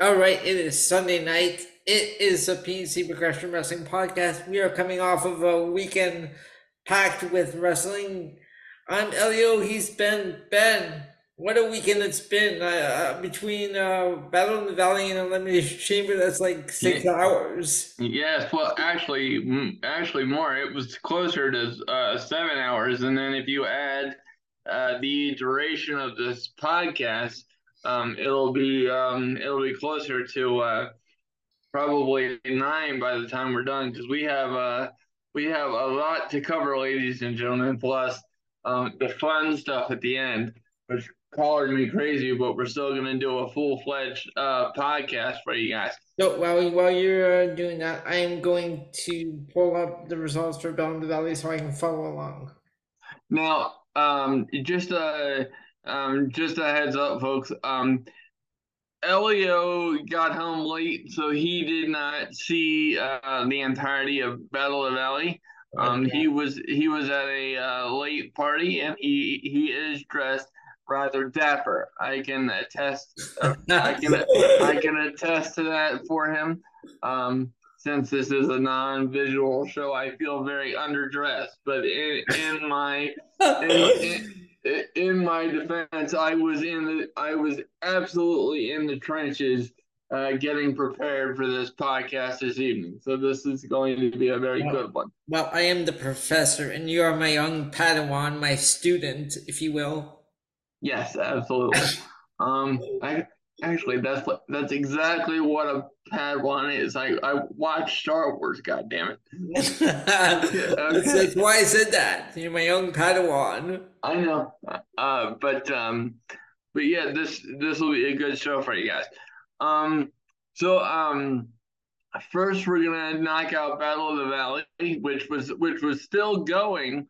All right, it is Sunday night. It is a PNC Progression Wrestling podcast. We are coming off of a weekend packed with wrestling. I'm Elio. He's Ben. Ben, what a weekend it's been. Uh, uh, between uh, Battle in the Valley and Elimination Chamber, that's like six yeah. hours. Yes, well, actually, actually more. It was closer to uh, seven hours, and then if you add uh, the duration of this podcast um, it'll be um, it'll be closer to uh, probably nine by the time we're done because we have uh, we have a lot to cover, ladies and gentlemen. Plus um, the fun stuff at the end, which colored me crazy, but we're still gonna do a full fledged uh, podcast for you guys. So while while you're uh, doing that, I am going to pull up the results for Bell in the Valley so I can follow along. Now, um, just uh um, just a heads up, folks. Um, Elio got home late, so he did not see uh, the entirety of Battle of Valley. Um, okay. He was he was at a uh, late party, and he he is dressed rather dapper. I can attest. Uh, I can I can attest to that for him. Um, since this is a non-visual show, I feel very underdressed. But in in my in, in, in my defense, I was in the I was absolutely in the trenches uh, getting prepared for this podcast this evening. So this is going to be a very well, good one. Well, I am the professor, and you are my young Padawan, my student, if you will. Yes, absolutely. um, I Actually, that's that's exactly what a Padawan is. I, I watch Star Wars. God damn it! that's why I said that. You're my young Padawan. I know, uh, but um, but yeah, this this will be a good show for you guys. Um, so um, first we're gonna knock out Battle of the Valley, which was which was still going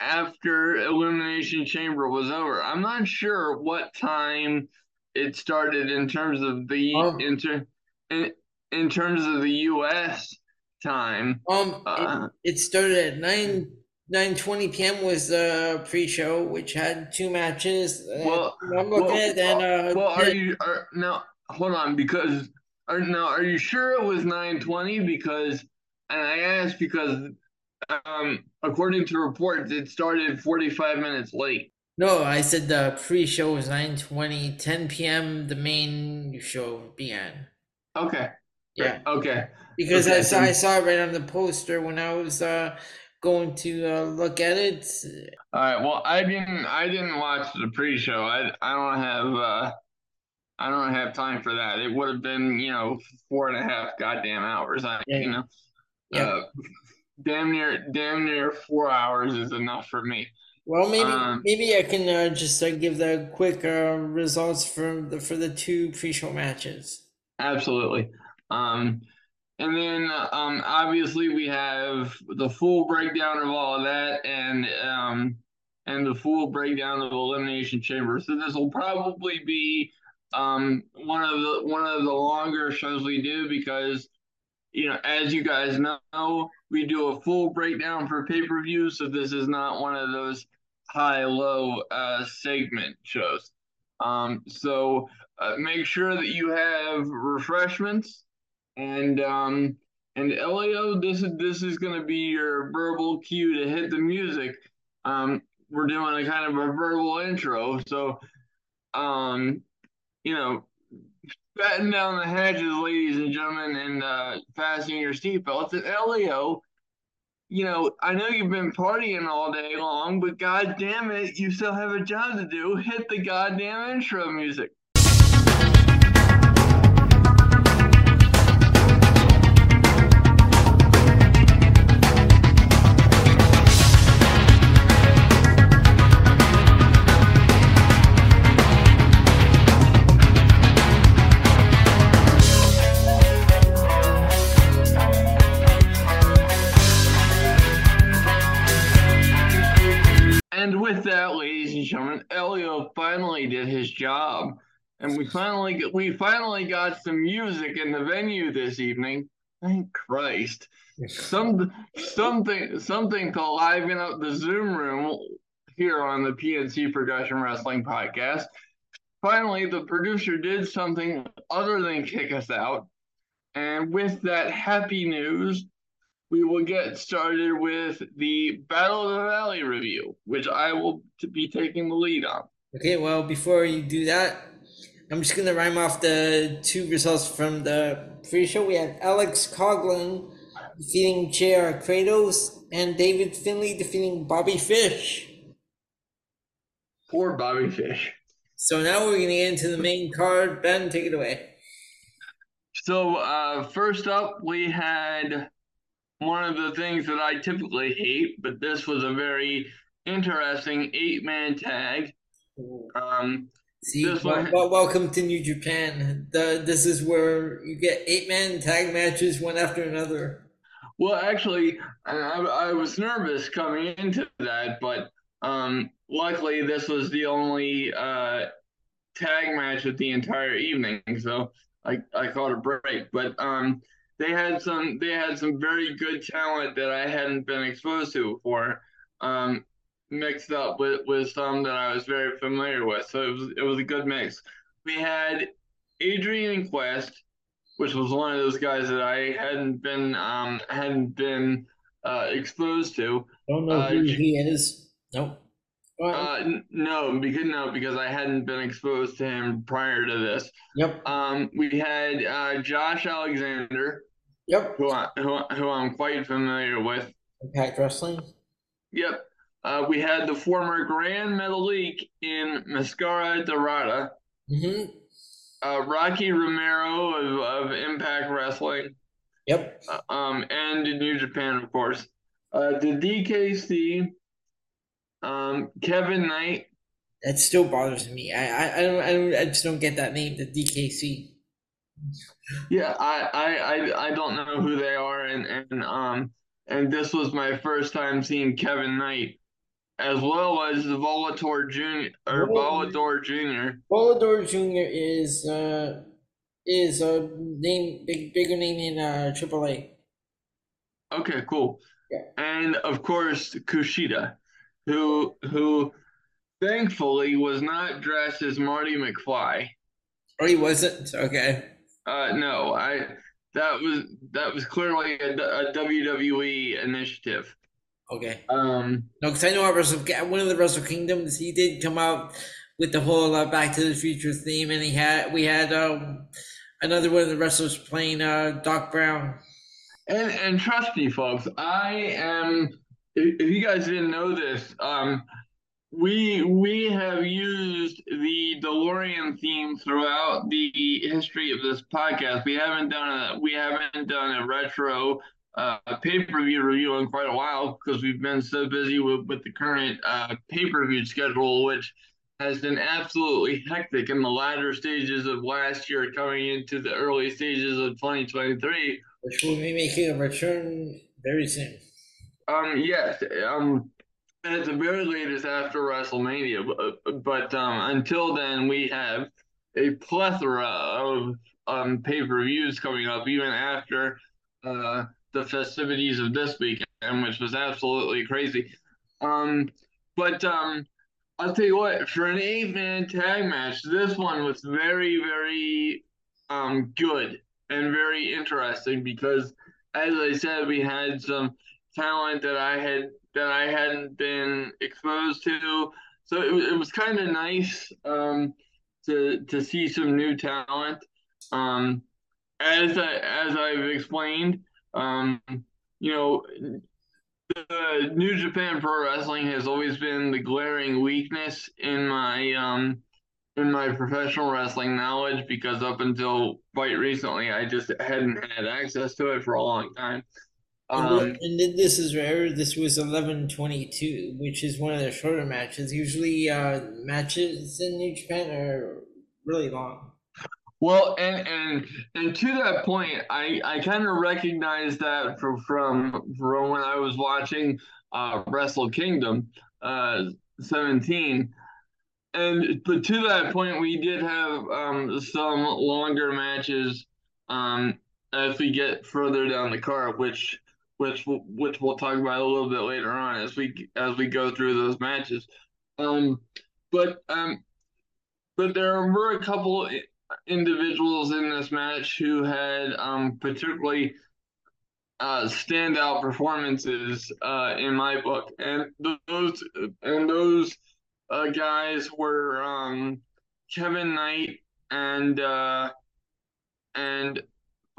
after Elimination Chamber was over. I'm not sure what time it started in terms of the um, inter, in, in terms of the U.S. time. Um, uh, it, it, started at nine nine twenty p.m. was the pre-show, which had two matches. Uh, well, I'm looking well, at and uh, well, are you are now? Hold on, because are now are you sure it was nine twenty? Because and I asked because um, according to reports, it started forty five minutes late. No, I said the pre-show was 9:20, 10 p.m. The main show began. Okay. Yeah. Okay. Because okay. I saw I saw it right on the poster when I was uh, going to uh, look at it. All right. Well, I didn't I didn't watch the pre-show. I I don't have uh, I don't have time for that. It would have been you know four and a half goddamn hours. I yeah. you know. Yeah. Uh, damn near damn near four hours is enough for me. Well, maybe um, maybe I can uh, just uh, give the quick uh, results for the for the two pre-show matches. Absolutely. Um, and then um, obviously we have the full breakdown of all of that, and um, and the full breakdown of Elimination Chamber. So this will probably be um, one of the one of the longer shows we do because you know, as you guys know, we do a full breakdown for pay per view. So this is not one of those high low uh, segment shows. Um, so uh, make sure that you have refreshments and um, and Elio, this is this is going to be your verbal cue to hit the music. Um, we're doing a kind of a verbal intro, so um, you know, batten down the hatches, ladies and gentlemen, and uh, fasten your seatbelts. And Elio you know, I know you've been partying all day long, but god damn it, you still have a job to do. Hit the goddamn intro music. With that, ladies and gentlemen, Elio finally did his job, and we finally we finally got some music in the venue this evening. Thank Christ! Some something something to liven up the Zoom room here on the PNC Progression Wrestling Podcast. finally, the producer did something other than kick us out. And with that happy news, we will get started with the Battle of the Valley review, which I will be taking the lead on. Okay, well, before you do that, I'm just gonna rhyme off the two results from the pre-show. We had Alex Coughlin defeating J.R. Kratos and David Finlay defeating Bobby Fish. Poor Bobby Fish. So now we're gonna get into the main card. Ben, take it away. So uh, first up, we had one of the things that I typically hate, but this was a very interesting eight-man tag. Um, See, well, well, welcome to New Japan. The, this is where you get eight-man tag matches one after another. Well, actually, I, I was nervous coming into that, but um, luckily this was the only uh, tag match of the entire evening, so I, I caught a break. But um, they had some they had some very good talent that I hadn't been exposed to before, um, mixed up with, with some that I was very familiar with. So it was it was a good mix. We had Adrian Quest, which was one of those guys that I hadn't been um, hadn't been uh, exposed to. Don't know uh, who he is. Nope. Uh, no, because no, because I hadn't been exposed to him prior to this. Yep. Um, we had uh, Josh Alexander. Yep. Who, I, who, who I'm quite familiar with. Impact Wrestling. Yep. Uh, we had the former Grand Metalik in Mascara Dorada. Mm-hmm. Uh, Rocky Romero of, of Impact Wrestling. Yep. Uh, um, and in New Japan, of course. Uh, the DKC, um, Kevin Knight. That still bothers me. I, I, I don't I don't I just don't get that name, the DKC. Yeah, I, I, I, I don't know who they are, and and um and this was my first time seeing Kevin Knight, as well as the Volador Junior or Volador Junior. Volador Junior is uh is a name big bigger name in uh AAA. Okay, cool. Yeah. And of course Kushida, who who thankfully was not dressed as Marty McFly. Oh, he wasn't. Okay. Uh, no, I that was that was clearly a, a WWE initiative. Okay. Um. No, because I know at Wrestle one of the Wrestle Kingdoms, he did come out with the whole uh, Back to the Future theme, and he had we had um another one of the wrestlers playing uh Doc Brown. And and trust me, folks, I am. If, if you guys didn't know this, um, we we have used the DeLorean theme throughout the history of this podcast. We haven't done a we haven't done a retro uh, pay per view review in quite a while because we've been so busy with with the current uh, pay per view schedule, which has been absolutely hectic in the latter stages of last year, coming into the early stages of 2023. Which will be making a return very soon. Um. Yes. Um at the very latest after WrestleMania. But, but um, until then, we have a plethora of um, pay per views coming up, even after uh, the festivities of this weekend, which was absolutely crazy. Um, but um, I'll tell you what, for an eight man tag match, this one was very, very um, good and very interesting because, as I said, we had some talent that I had that I hadn't been exposed to. So it, it was kind of nice um, to to see some new talent. Um, as I, as I've explained, um, you know, the New Japan Pro Wrestling has always been the glaring weakness in my um, in my professional wrestling knowledge because up until quite recently, I just hadn't had access to it for a long time. Um, and, this is rare. This was eleven twenty two, which is one of the shorter matches. Usually, uh, matches in New Japan are really long. Well, and and and to that point, I I kind of recognize that from from from when I was watching uh, Wrestle Kingdom uh, seventeen, and but to that point, we did have um, some longer matches um, as we get further down the card, which which we'll, which we'll talk about a little bit later on as we as we go through those matches. Um, but um, but there were a couple individuals in this match who had um, particularly uh, standout performances uh, in my book, and those and those uh, guys were um, Kevin Knight and uh, and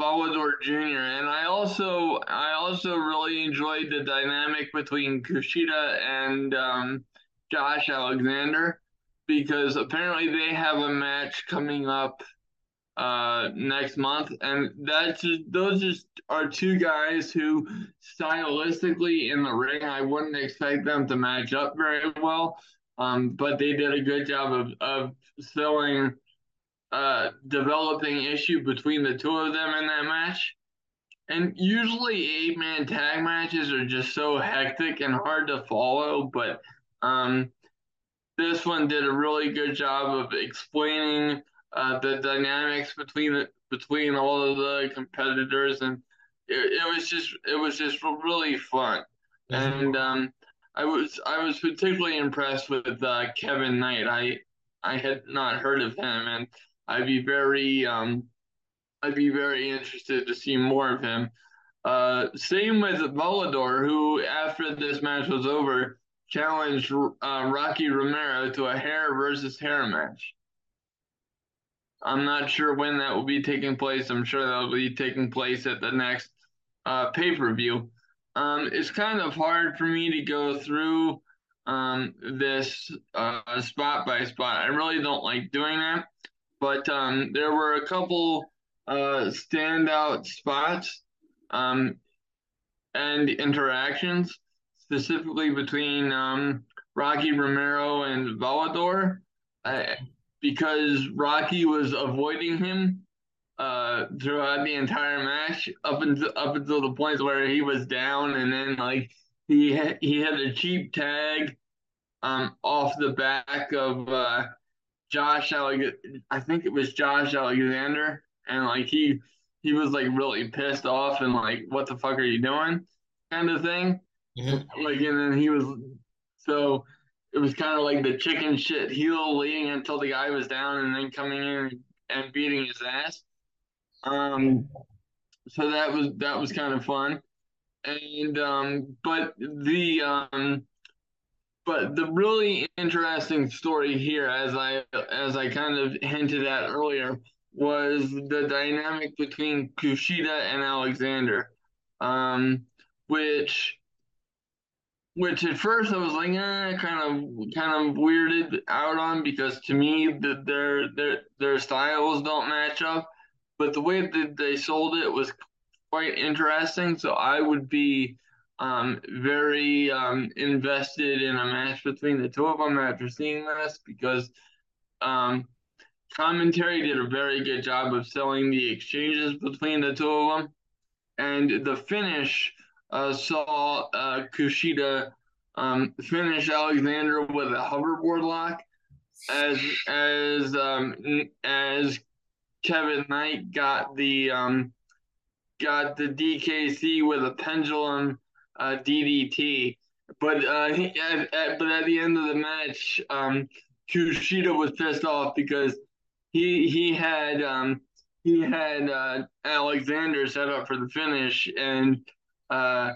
Volador Jr. And I also I also really enjoyed the dynamic between Kushida and um, Josh Alexander because apparently they have a match coming up uh, next month, and that's just, those just are two guys who stylistically in the ring I wouldn't expect them to match up very well, um, but they did a good job of of selling uh, developing issue between the two of them in that match. And usually eight man tag matches are just so hectic and hard to follow, but um, this one did a really good job of explaining uh, the dynamics between the, between all of the competitors, and it, it was just it was just really fun. And um, I was I was particularly impressed with uh, Kevin Knight. I I had not heard of him, and I'd be very um, I'd be very interested to see more of him. Uh, same with Volador, who after this match was over, challenged uh, Rocky Romero to a hair versus hair match. I'm not sure when that will be taking place. I'm sure that will be taking place at the next uh, pay per view. Um, it's kind of hard for me to go through um, this uh, spot by spot. I really don't like doing that. But um, there were a couple uh, standout spots um, and interactions, specifically between um, Rocky Romero and Volador, uh, because Rocky was avoiding him uh, throughout the entire match up until up until the point where he was down, and then like he had, he had a cheap tag um, off the back of uh, Josh Alexander. I think it was Josh Alexander, and like he he was like really pissed off and like, what the fuck are you doing, kind of thing. Mm-hmm. Like, and then he was so it was kind of like the chicken shit heel leading until the guy was down and then coming in and beating his ass. Um, so that was that was kind of fun, and um, but the um but the really interesting story here, as I as I kind of hinted at earlier, was the dynamic between Kushida and Alexander, um, which which at first I was like, eh, kind of kind of weirded out on because to me the, their their their styles don't match up, but the way that they sold it was quite interesting. So I would be um, very um, invested in a match between the two of them after seeing this because um, commentary did a very good job of selling the exchanges between the two of them. And the finish uh, saw uh, Kushida um, finish Alexander with a hoverboard lock as as um, as Kevin Knight got the um, got the DKC with a pendulum uh, DDT. But uh, he, at, at, but at the end of the match, um, Kushida was pissed off because he he had um, he had uh, Alexander set up for the finish, and uh,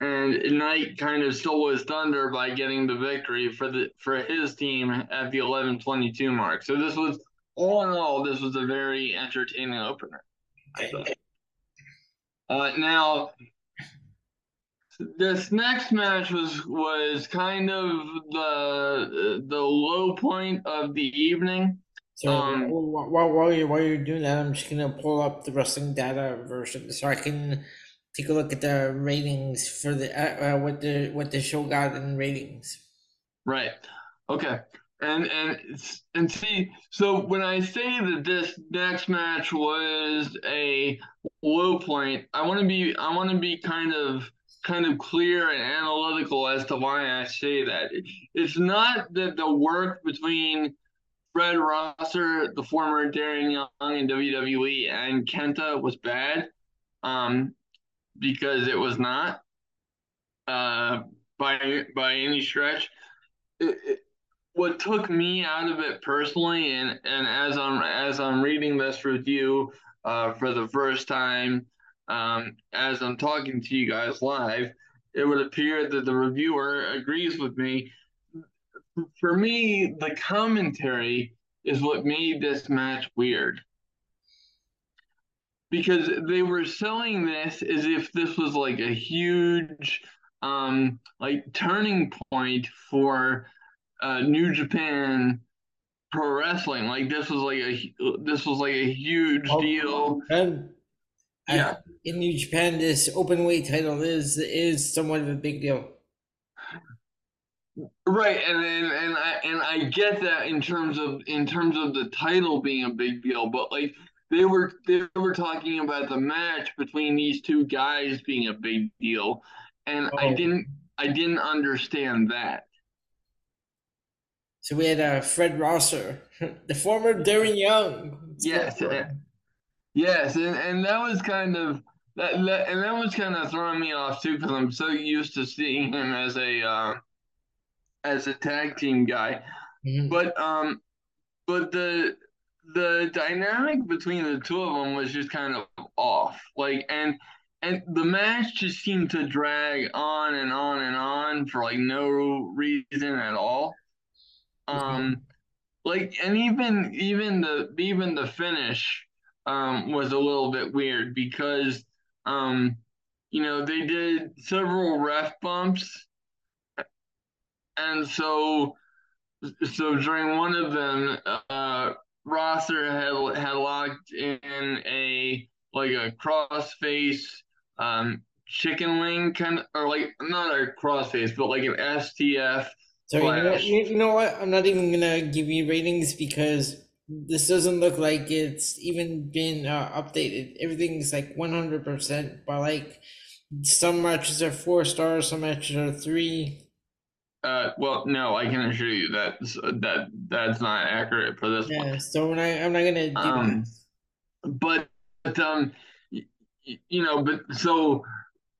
and Knight kind of stole his thunder by getting the victory for the for his team at the eleven twenty two mark. So this was all in all, this was a very entertaining opener. Uh, now this next match was was kind of the the low point of the evening. So um, while, while you're while you're doing that, I'm just gonna pull up the wrestling data version so I can take a look at the ratings for the uh, uh, what the what the show got in ratings. Right. Okay. And and and see, so when I say that this next match was a low point, I want to be I want to be kind of kind of clear and analytical as to why I say that. It's not that the work between Fred Rosser, the former Darren Young in WWE, and Kenta was bad, um, because it was not uh, by by any stretch. It, it, what took me out of it personally, and and as I'm as I'm reading this review uh, for the first time, um, as I'm talking to you guys live, it would appear that the reviewer agrees with me. For me, the commentary is what made this match weird. Because they were selling this as if this was like a huge um like turning point for uh, New Japan Pro Wrestling. Like this was like a this was like a huge oh, deal. And yeah, in New Japan, this open weight title is is somewhat of a big deal. Right, and and and I and I get that in terms of in terms of the title being a big deal, but like they were they were talking about the match between these two guys being a big deal, and oh. I didn't I didn't understand that. So we had uh, Fred Rosser, the former Darren Young. Yes, yes, and, and that was kind of that, that and that was kind of throwing me off too because I'm so used to seeing him as a uh, as a tag team guy, mm-hmm. but um, but the the dynamic between the two of them was just kind of off, like and and the match just seemed to drag on and on and on for like no reason at all. Um, like, and even even the even the finish um was a little bit weird because um, you know, they did several ref bumps, and so so during one of them, uh, Rosser had had locked in a like a cross face um chicken wing kind of or like not a cross face but like an STF so you know, you know what? I'm not even gonna give you ratings because this doesn't look like it's even been uh, updated. Everything's like 100%, but like some matches are four stars, some matches are three. Uh, well, no, I can assure you that that that's not accurate for this yeah, one. So I, I'm not gonna do um, But, but um, you know, but so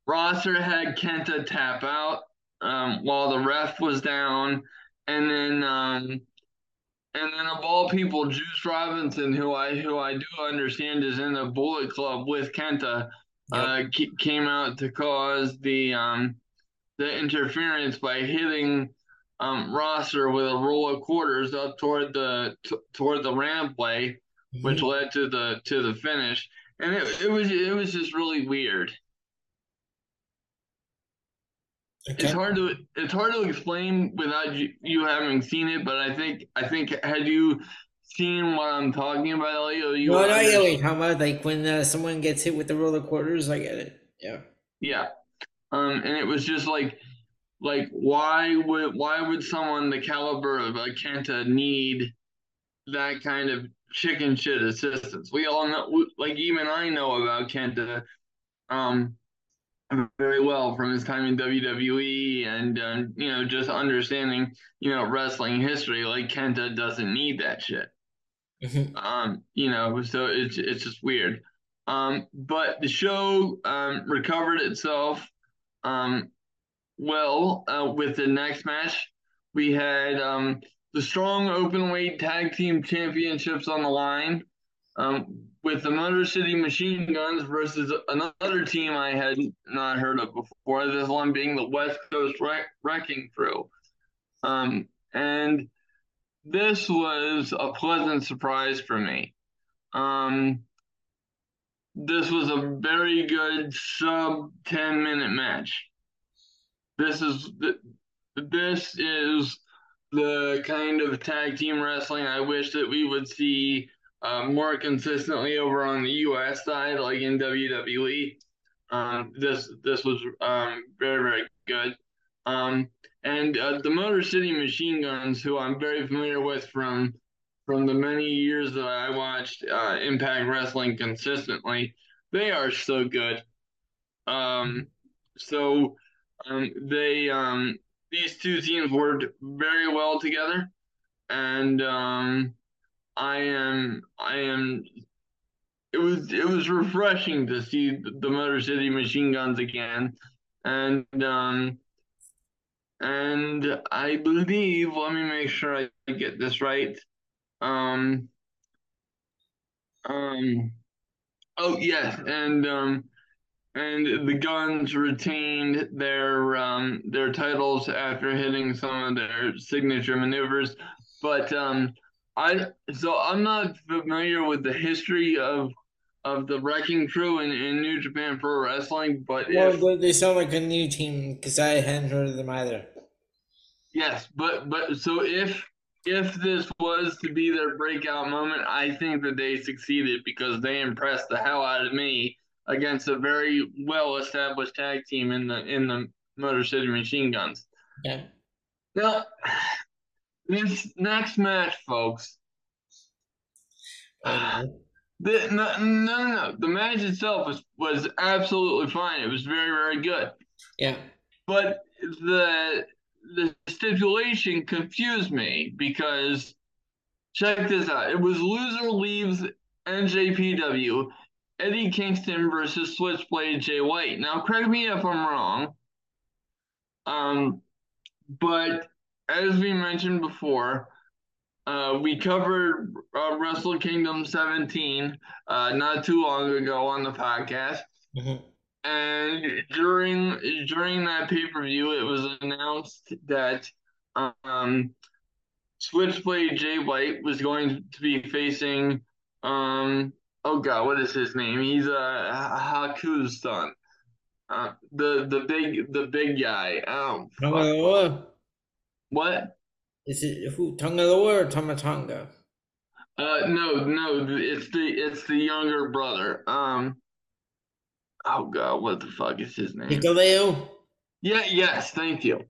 Rosser had Kenta tap out um, while the ref was down, and then um, and then of all people, Juice Robinson, who I who I do understand is in the Bullet Club with Kenta, yep. uh, came out to cause the um, the interference by hitting um, Rosser with a roll of quarters up toward the t- toward the rampway, mm-hmm. which led to the to the finish. And it, it was it was just really weird. Okay. It's hard to it's hard to explain without you, you having seen it, but I think I think had you seen what I'm talking about, Elio, you no, not really. How about like when uh, someone gets hit with the roller quarters? I get it. Yeah. Yeah. Um, and it was just like, like why would why would someone the caliber of a Kenta need that kind of chicken shit assistance? We all know, like even I know about Kenta. Um, very well from his time in WWE and uh, you know just understanding you know wrestling history like Kenta doesn't need that shit. Mm-hmm. um, you know, so it's it's just weird. Um, but the show um, recovered itself um, well uh, with the next match. We had um, the strong open weight tag team championships on the line. Um, with the Motor City Machine Guns versus another team I had not heard of before. This one being the West Coast Wreck- Wrecking Crew. Um, and this was a pleasant surprise for me. Um, this was a very good sub 10 minute match. This is this is the kind of tag team wrestling I wish that we would see uh, more consistently over on the U.S. side, like in WWE. Um, this this was um, very very good. Um, and uh, the Motor City Machine Guns, who I'm very familiar with from from the many years that I watched uh, Impact Wrestling consistently, they are so good. Um, so um, they um, these two teams worked very well together, and um, I am I am it was it was refreshing to see the Motor City Machine Guns again, and um, and I believe, let me make sure I get this right. Um, um, oh yes, and um, and the Guns retained their um their titles after hitting some of their signature maneuvers, but um, I so I'm not familiar with the history of of the Wrecking Crew in, in New Japan Pro Wrestling, but well, if, they sound like a new team because I hadn't heard of them either. Yes, but but so if if this was to be their breakout moment, I think that they succeeded because they impressed the hell out of me against a very well established tag team in the in the Motor City Machine Guns. Yeah. Now, this next match, folks. Uh, The, no, no, no, the match itself was was absolutely fine. It was very, very good. yeah. But the the stipulation confused me because check this out. It was loser leaves NJPW, Eddie Kingston versus Switchblade Jay White. Now, correct me if I'm wrong. Um, but as we mentioned before, uh, we covered uh, Wrestle Kingdom 17 uh, not too long ago on the podcast. Mhm. And during during that pay per view, it was announced that um, Switchblade Jay White was going to be facing um, oh god, what is his name? He's a uh, Haku's son, uh, the the big the big guy. Oh? What? Is it who? Tanga Loa or Tama Tonga? Uh, no, no, it's the it's the younger brother. Um, oh god, what the fuck is his name? Hikuleo? Yeah, yes, thank you.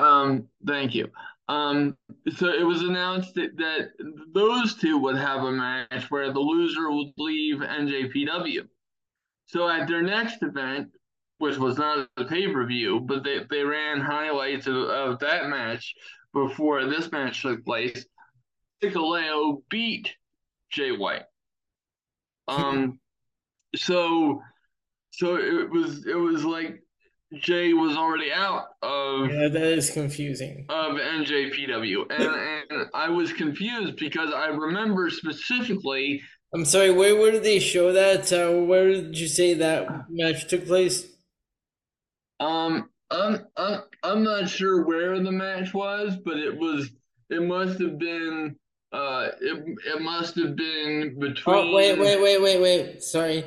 Um, thank you. Um, so it was announced that, that those two would have a match where the loser would leave NJPW. So at their next event, which was not a pay-per-view, but they, they ran highlights of, of that match before this match took place. Hikuleo beat Jay White. Um, so so it was it was like Jay was already out of Yeah, that is confusing. of NJPW, and and I was confused because I remember specifically. I'm sorry, where, where did they show that? Uh, where did you say that match took place? Um, I'm I'm I'm not sure where the match was, but it was it must have been uh it it must have been between. Oh, wait, wait, wait, wait, wait. Sorry.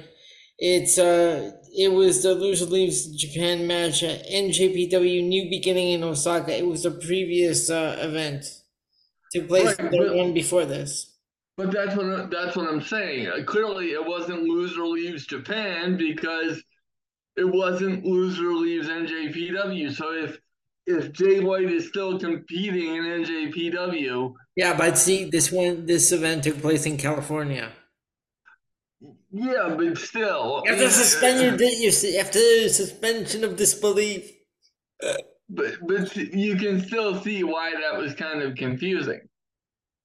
It's, uh, it was the Loser Leaves Japan match at NJPW New Beginning in Osaka. It was the previous, uh, event. Took place Right, the one before this. But that's what that's what I'm saying. Uh, clearly, it wasn't loser leaves Japan because it wasn't loser leaves NJPW. So if if Jay White is still competing in NJPW, Yeah, but see, this one, this event took place in California. yeah, but still, You have to suspend your, uh, you have to suspension of disbelief. but but you can still see why that was kind of confusing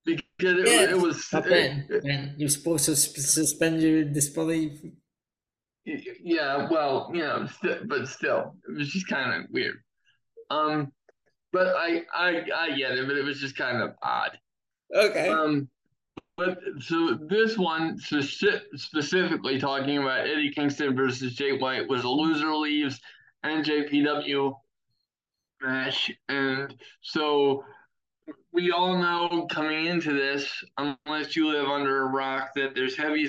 because it, Yeah, it was it- then you're supposed to suspend your disbelief. Yeah, well, you know, st- but still, it was just kind of weird. Um, but I I I get it, but it was just kind of odd. Okay. Um, but so this one speci- specifically talking about Eddie Kingston versus Jay White was a loser leaves NJPW match, and so we all know coming into this, unless you live under a rock, that there's heavy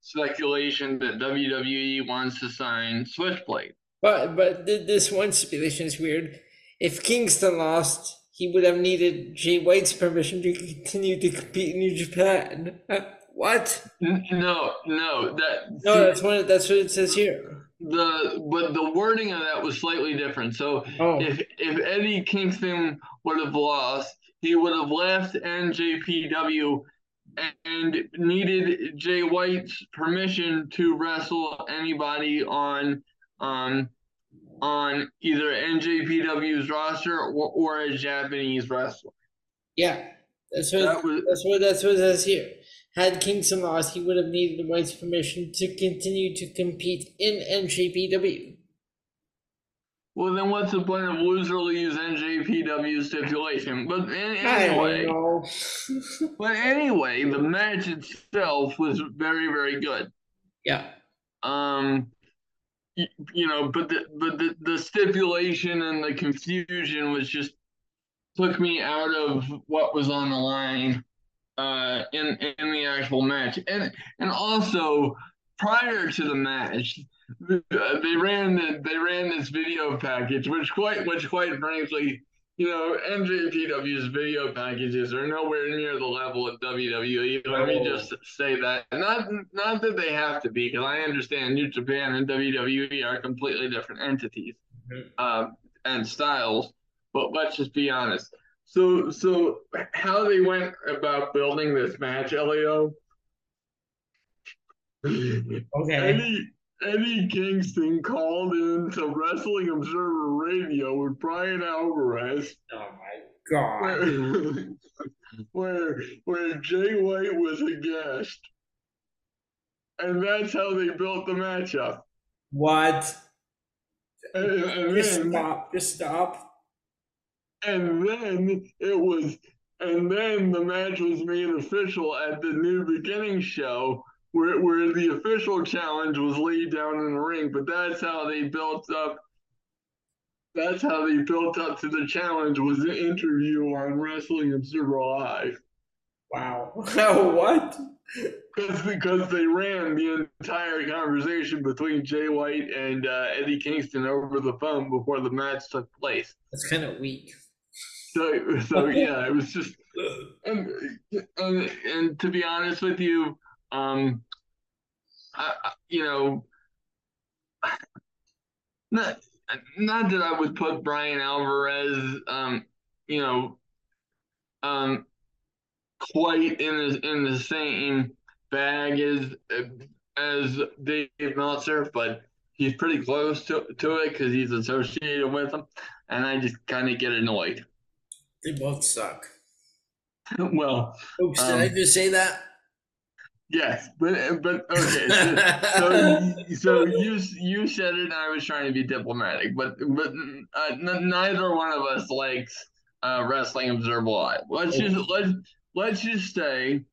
speculation that WWE wants to sign Switchblade. But but this one speculation is weird. If Kingston lost, he would have needed Jay White's permission to continue to compete in New Japan. what? No, no, that No, that's what that's what it says here. the but the wording of that was slightly different. So Oh, if if Eddie Kingston would have lost, he would have left NJPW and needed Jay White's permission to wrestle anybody on um on either NJPW's roster or, or a Japanese wrestler. yeah. That's what That was that's what that's what it says here. Had Kingston lost, he would have needed White's permission to continue to compete in NJPW. Well, then what's the point of loser leaves NJPW stipulation? But anyway, but anyway, the match itself was very, very good. Yeah. Um, you, you know, but the but the, the stipulation and the confusion was just took me out of what was on the line uh in in the actual match and and also prior to the match they ran the, they ran this video package which quite which quite frankly you know NJPW's video packages are nowhere near the level of WWE let me just say that not not that they have to be because I understand New Japan and WWE are completely different entities mm-hmm. uh, and styles but let's just be honest so, so how they went about building this match, Elio? Okay. Eddie Kingston called in to Wrestling Observer Radio with Bryan Alvarez. Oh my god! Where, where, where Jay White was a guest, and that's how they built the matchup. What? And, and just then, stop! Just stop! and then it was and then the match was made official at the new beginning show where, where the official challenge was laid down in the ring but that's how they built up that's how they built up to the challenge was the interview on wrestling observer live wow what because because they ran the entire conversation between Jay White and uh, Eddie Kingston over the phone before the match took place. That's kind of weak. So so yeah, it was just and and, and to be honest with you, um, I, you know, not not that I would put Bryan Alvarez, um, you know, um, quite in the in the same bag as as Dave Meltzer, but he's pretty close to to it because he's associated with them, and I just kind of get annoyed. They both suck. well, oops, did um, I just say that? Yes, but but okay. So, so, so, you you said it, and I was trying to be diplomatic, but but uh, n- neither one of us likes uh, wrestling observer live. Let's just let's let's just say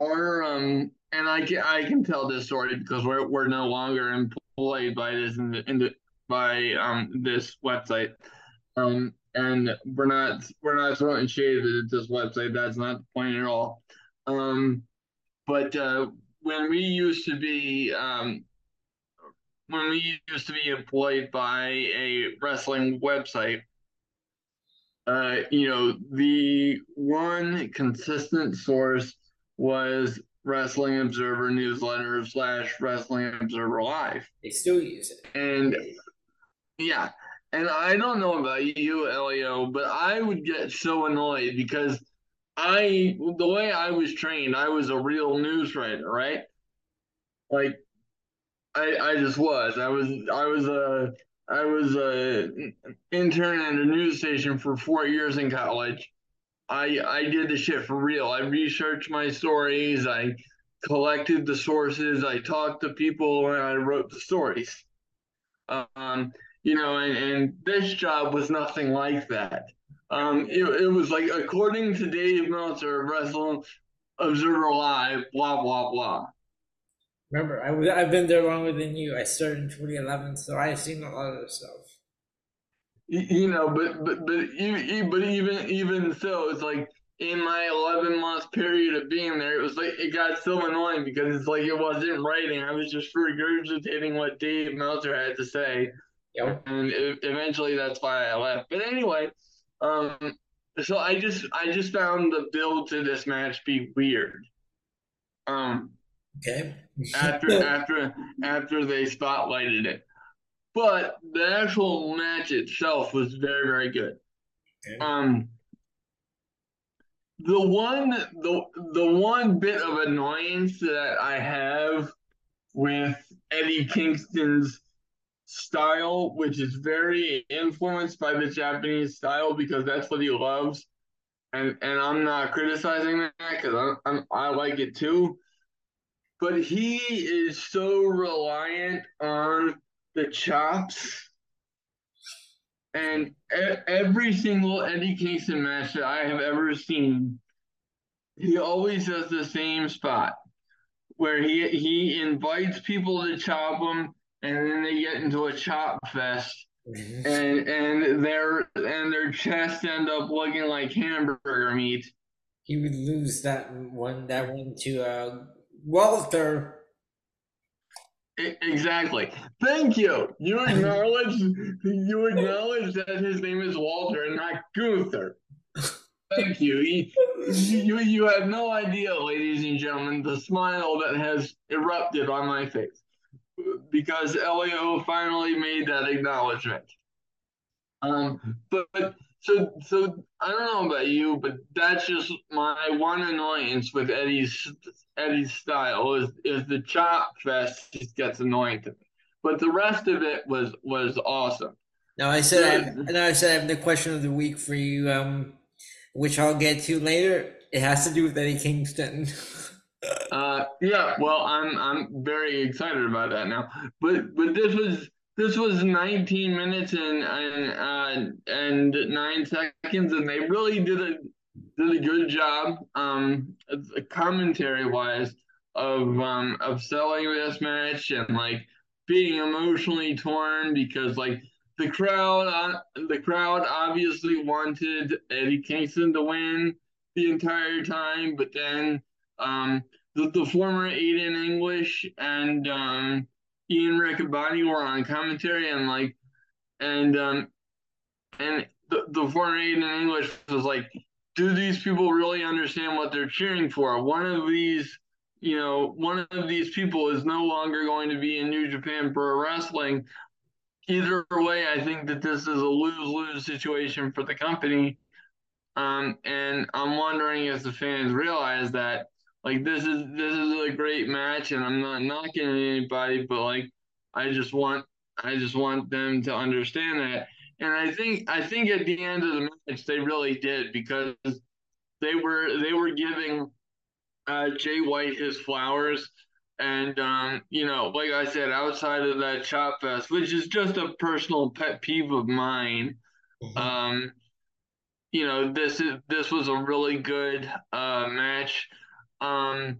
our um, and I can I can tell this story because we're we're no longer employed by this in the, in the by um this website. Um, and we're not we're not throwing shade at this website. That's not the point at all. Um, but uh, when we used to be um, when we used to be employed by a wrestling website, uh, you know, the one consistent source was Wrestling Observer newsletter slash Wrestling Observer Live. They still use it. And yeah, and I don't know about you, Elio, but I would get so annoyed because I, the way I was trained, I was a real news writer, right? Like, I, I just was. I was, I was a, I was a intern at a news station for four years in college. I, I did the shit for real. I researched my stories. I collected the sources. I talked to people, and I wrote the stories. Um, you know, and, and this job was nothing like that. Um, it, it was like according to Dave Meltzer, Wrestling Observer Live, blah blah blah. Remember, I I've been there longer than you. I started in 2011, so I've seen a lot of stuff. You know, but but but even but even even so, it's like in my 11 month period of being there, it was like it got so annoying because it's like it wasn't writing. I was just regurgitating what Dave Meltzer had to say Yep. And eventually that's why I left. But anyway, um, so I just I just found the build to this match be weird. Um, okay. after after after they spotlighted it, but the actual match itself was very very good. Okay. Um, the one the the one bit of annoyance that I have with Eddie Kingston's style, which is very influenced by the Japanese style because that's what he loves. And and I'm not criticizing that because I'm, I'm I like it too. But he is so reliant on the chops And every single Eddie Kingston match that I have ever seen, he always does the same spot where he he invites people to chop him, and then they get into a chop fest, mm-hmm. and and their and their chest end up looking like hamburger meat. He would lose that one that one to uh, Walter. Exactly. Thank you. You acknowledge you acknowledge that his name is Walter and not Gunther. Thank you. You, you. have no idea, ladies and gentlemen, the smile that has erupted on my face because Elio finally made that acknowledgement. Um, but, but so so I don't know about you, but that's just my one annoyance with Eddie's Eddie's style is is the chop fest just gets annoying to me. But the rest of it was was awesome. Now I said I have, now I said I have the question of the week for you. Um, which I'll get to later. It has to do with Eddie Kingston. uh, yeah, well, I'm I'm very excited about that now. But but this was this was 19 minutes and and uh, and nine seconds, and they really did a did a good job, um, commentary wise, of um of selling this match and like being emotionally torn because like the crowd uh, the crowd obviously wanted Eddie Kingston to win the entire time, but then um, the, the former Aiden English and um, Ian Riccaboni were on commentary and like and um, and the, the former Aiden English was like, do these people really understand what they're cheering for? One of these you know, one of these people is no longer going to be in New Japan Pro Wrestling either way, I think that this is a lose lose situation for the company. Um, and I'm wondering if the fans realize that like this is this is a great match, and I'm not knocking anybody, but like I just want I just want them to understand that. And I think I think at the end of the match they really did because they were they were giving uh, Jay White his flowers and um, you know, like I said, outside of that chop fest, which is just a personal pet peeve of mine, mm-hmm. um, you know, this is this was a really good uh, match. Um,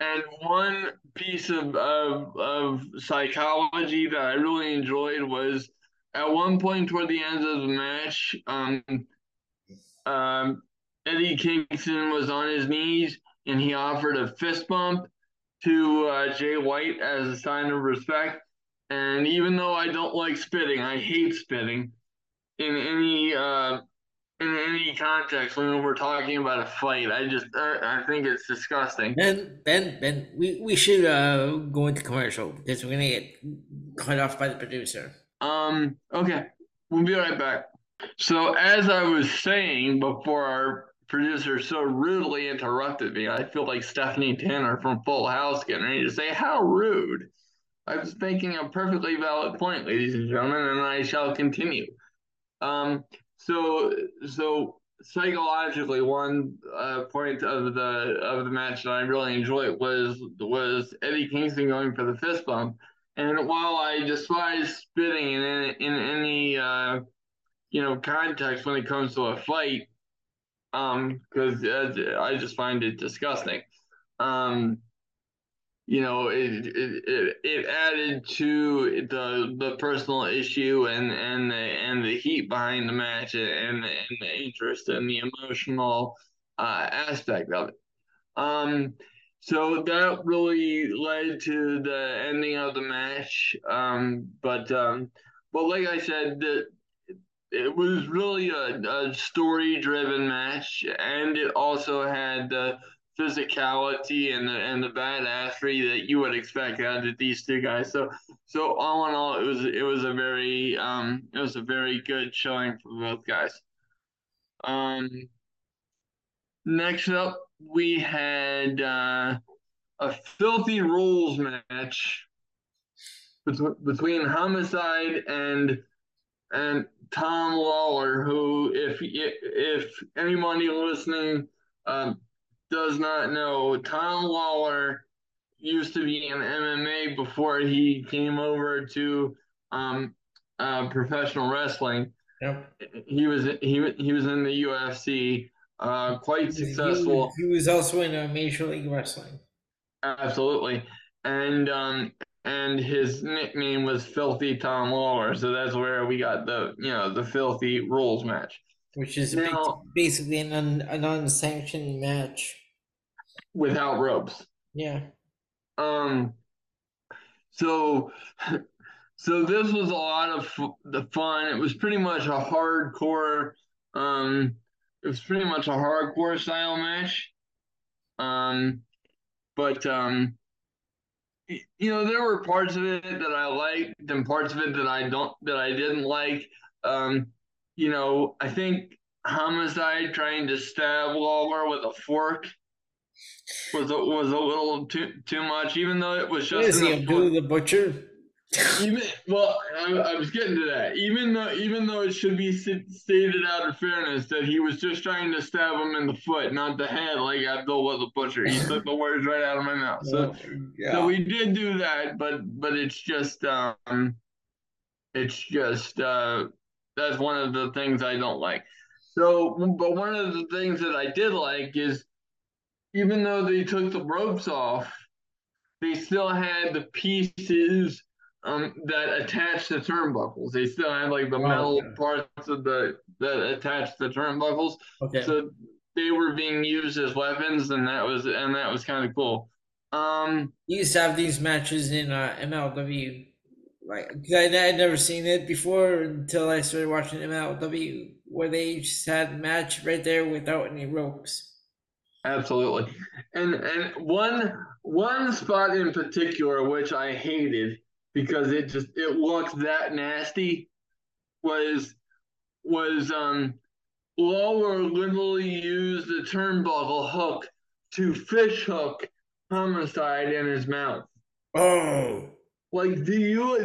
and one piece of, of of psychology that I really enjoyed was at one point toward the end of the match, um, um, Eddie Kingston was on his knees and he offered a fist bump to uh, Jay White as a sign of respect. And even though I don't like spitting, I hate spitting in any uh, in any context when we're talking about a fight. I just uh, I think it's disgusting. Ben, Ben, Ben, we, we should uh, go into commercial because we're gonna get cut off by the producer. Um. Okay, we'll be right back. So as I was saying before our producer so rudely interrupted me. I feel like Stephanie Tanner from Full House getting ready to say, How rude. I was making a perfectly valid point, ladies and gentlemen, and I shall continue. Um, so, so psychologically, one uh, point of the of the match that I really enjoyed was was Eddie Kingston going for the fist bump. And while I despise spitting in in, in any uh, you know context when it comes to a fight, um, because I just find it disgusting. Um, you know, it, it it added to the the personal issue and and the and the heat behind the match and and the interest and the emotional uh, aspect of it. Um, so that really led to the ending of the match. Um, but um, but like I said, the it was really a, a story driven match and it also had the physicality and the and the badassery that you would expect out of these two guys. So so all in all it was it was a very um it was a very good showing for both guys. Um next up we had uh, a filthy rules match between Homicide and and Tom Lawler, who, if if anybody listening um, does not know, Tom Lawler used to be in MMA before he came over to um, uh, professional wrestling. Yep. He was he he was in the UFC, uh, quite successful. He, he was also in a Major League Wrestling. Absolutely, and um, and his nickname was Filthy Tom Lawler, so that's where we got the you know the Filthy Rules match, which is now, basically an un, an unsanctioned match without ropes. Yeah. Um. So, so this was a lot of the fun. It was pretty much a hardcore. Um, it was pretty much a hardcore style match. Um, but um, you know, there were parts of it that I liked and parts of it that I don't that I didn't like. Um, you know, I think homicide trying to stab Lawler with a fork was a, was a little too too much, even though it was just. Is he the butcher? even well, I, I, was getting to that. Even though even though it should be stated out of fairness that he was just trying to stab him in the foot, not the head, like Abdul was the butcher. He took the words right out of my mouth. So, oh, yeah. so we did do that, but but it's just um, it's just uh, that's one of the things I don't like. So, but one of the things that I did like is even though they took the ropes off, they still had the pieces um, that attach the turnbuckles. They still had like the oh, metal okay. parts of the that attach the turnbuckles. Okay. So they were being used as weapons, and that was and that was kind of cool. Um, you used to have these matches in uh, MLW. Like I had never seen it before until I started watching MLW, where they just had a match right there without any ropes. Absolutely. And and one one spot in particular which I hated because it just it looked that nasty was was um Lawler literally used the turnbuckle hook to fish hook homicide in his mouth. Oh. Like, do you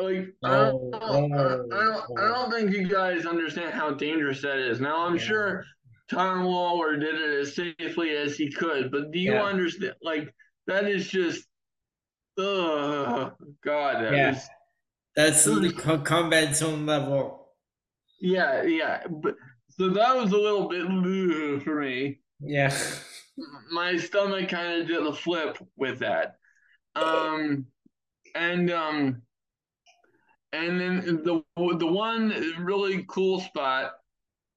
like? Oh, I, don't, oh, I, don't, I, don't, I don't think you guys understand how dangerous that is. Now, I'm yeah. sure Tom Lawler did it as safely as he could. But do you yeah. understand? Like that is just, oh God, that yeah. Is, that's the combat zone level. Yeah, yeah, but so that was a little bit for me. Yeah, my stomach kind of did a flip with that. Um, and um, and then the the one really cool spot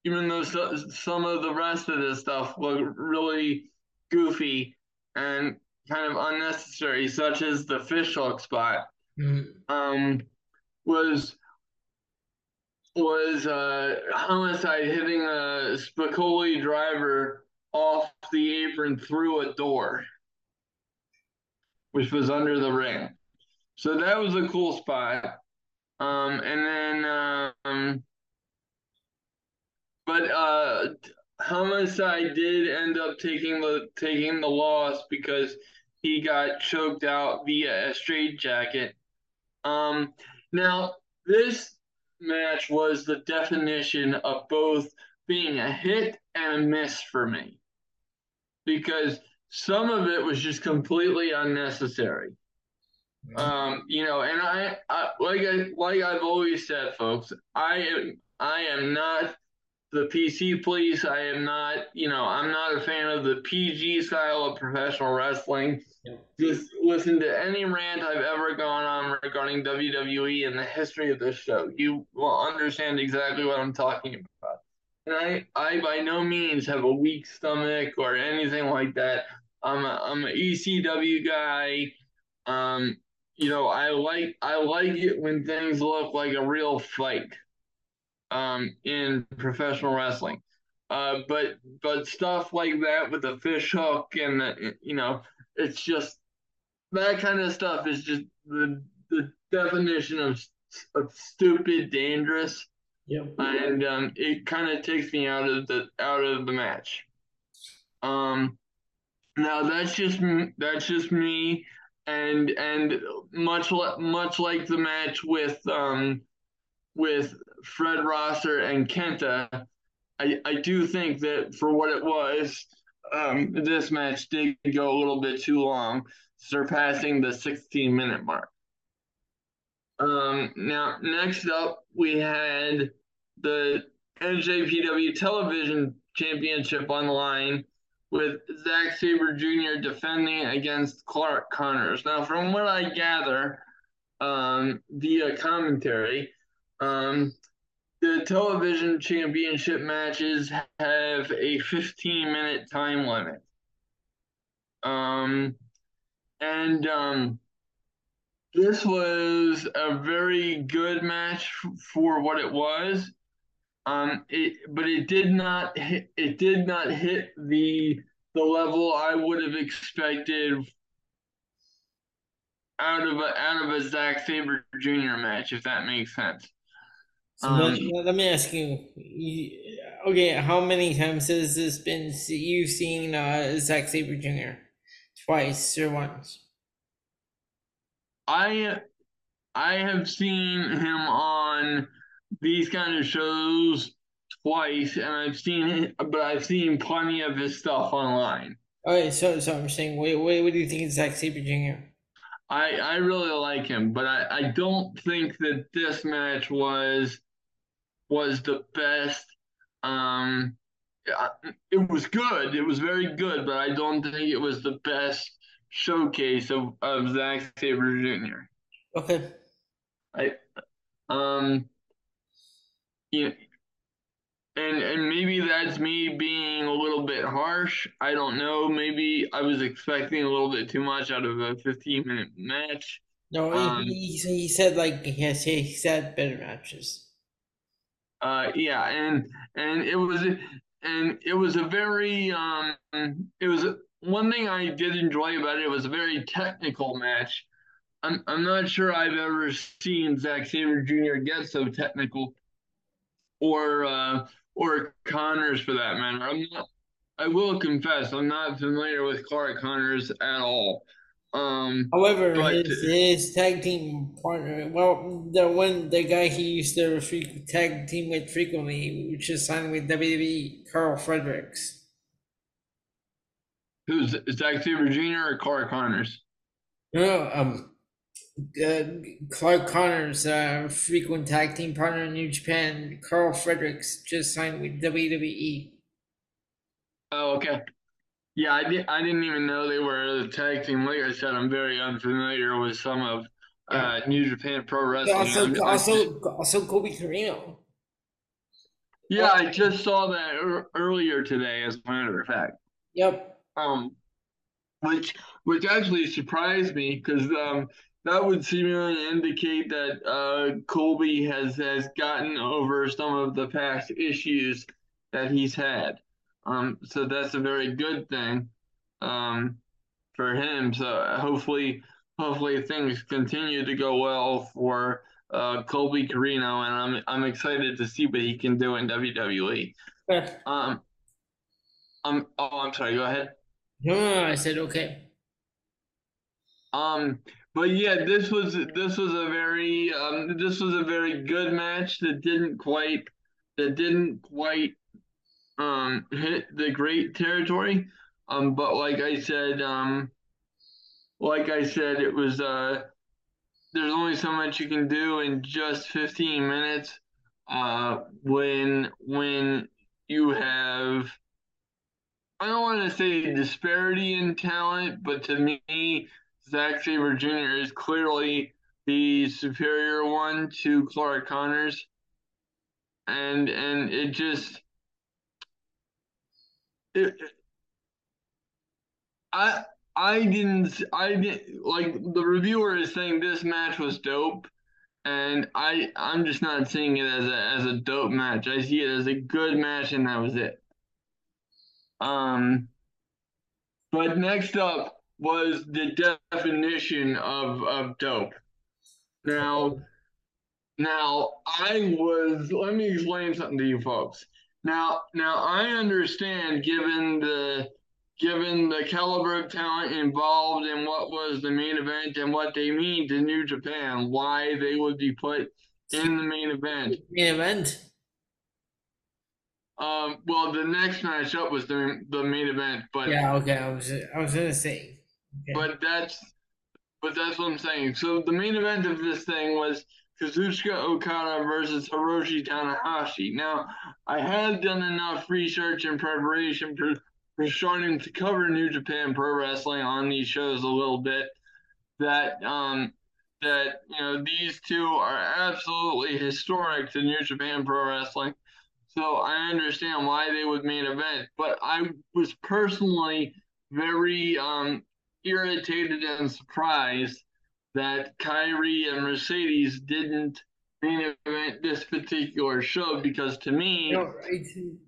even though some of the rest of this stuff look really goofy and kind of unnecessary, such as the fishhook spot, mm-hmm. um, was was uh, homicide hitting a Spicolli driver off the apron through a door, which was under the ring. So that was a cool spot. Um, and then um, but uh, Homicide did end up taking the taking the loss because he got choked out via a straight jacket. Um, now this match was the definition of both being a hit and a miss for me because some of it was just completely unnecessary. Um, you know, and I, I like I like I've always said, folks, I am I am not the PC police. I am not, you know, I'm not a fan of the PG style of professional wrestling. Just listen to any rant I've ever gone on regarding WWE and the history of this show. You will understand exactly what I'm talking about. And I, I by no means have a weak stomach or anything like that. I'm a, I'm an ECW guy. Um, you know, I like I like it when things look like a real fight um, in professional wrestling. Uh, but but stuff like that with the fish hook and the, you know, it's just that kind of stuff is just the the definition of of stupid, dangerous. Yep. And um, it kind of takes me out of the out of the match. Um, now that's just that's just me, and and much like much like the match with um with Fred Rosser and Kenta, I, I do think that for what it was, um, this match did go a little bit too long, surpassing the 16 minute mark. Um, now, next up, we had the NJPW Television Championship on the line with Zack Sabre Jr. defending against Clark Connors. Now, from what I gather um, via commentary, um, the television championship matches have a 15 minute time limit. Um, and um, this was a very good match for what it was. Um, it, but it did not hit, it did not hit the the level I would have expected out of a out of a Zack Sabre Jr. match, if that makes sense. So um, let, me ask you, you, okay, how many times has this been you've seen uh, Zack Sabre Jr. twice or once? I I have seen him on these kind of shows twice, and I've seen it, but I've seen plenty of his stuff online. Okay, so so I'm saying, what what, what do you think of Zack Sabre Jr.? I I really like him, but I I don't think that this match was was the best. Um, it was good. It was very good, but I don't think it was the best showcase of, of Zack Sabre Jr. Okay. I um yeah and and maybe that's me being a little bit harsh. I don't know. Maybe I was expecting a little bit too much out of a 15 minute match. No, um, he, he said like yes, he said better matches. Uh, yeah, and and it was and it was a very um, it was one thing I did enjoy about it. It was a very technical match. I'm I'm not sure I've ever seen Zack Sabre Jr. get so technical, or uh, or Connors for that matter. I'm not. I will confess, I'm not familiar with Clark Connors at all. Um, However, his, his tag team partner, well, the one the guy he used to freak, tag team with frequently, which is signed with WWE, Karl Fredericks. Who's Zack Sabre Jr. or Clark Connors? No, um, uh, Clark Connors, uh, frequent tag team partner in New Japan, Karl Fredericks just signed with WWE. Oh, okay. Yeah, I, did, I didn't even know they were the tag team. Like I said, I'm very unfamiliar with some of uh, New Japan Pro Wrestling. Also, also, also Colby Corino. Yeah, I just saw that er- earlier today, as a matter of fact. Yep. Um, which which actually surprised me because um that would seemingly indicate that uh Colby has has gotten over some of the past issues that he's had. Um, so that's a very good thing um, for him. So hopefully, hopefully things continue to go well for uh, Colby Corino, and I'm I'm excited to see what he can do in WWE. um, I'm oh, I'm sorry. Go ahead. No, I said okay. Um, but yeah, this was this was a very um this was a very good match that didn't quite that didn't quite um, hit the great territory. Um, but like I said, um, like I said, it was uh, there's only so much you can do in just 15 minutes. Uh, when when you have, I don't want to say disparity in talent, but to me, Zack Sabre Jr. is clearly the superior one to Clark Connors, and and it just it, I I didn't I didn't like the reviewer is saying this match was dope, and I I'm just not seeing it as a as a dope match. I see it as a good match, and that was it. Um, but next up was the definition of of dope. Now, now I was let me explain something to you folks. Now, now I understand, given the given the caliber of talent involved in what was the main event and what they mean to New Japan, why they would be put in the main event. Main event. Um. Well, the next match up was the the main event, but yeah. Okay, I was I was gonna say. Okay. But that's but that's what I'm saying. So the main event of this thing was Kazuchika Okada versus Hiroshi Tanahashi. Now, I have done enough research and preparation for, for starting to cover New Japan Pro Wrestling on these shows a little bit that um that you know these two are absolutely historic to New Japan Pro Wrestling. So I understand why they would main event, but I was personally very um irritated and surprised that Kairi and Mercedes didn't main event this particular show because to me, no,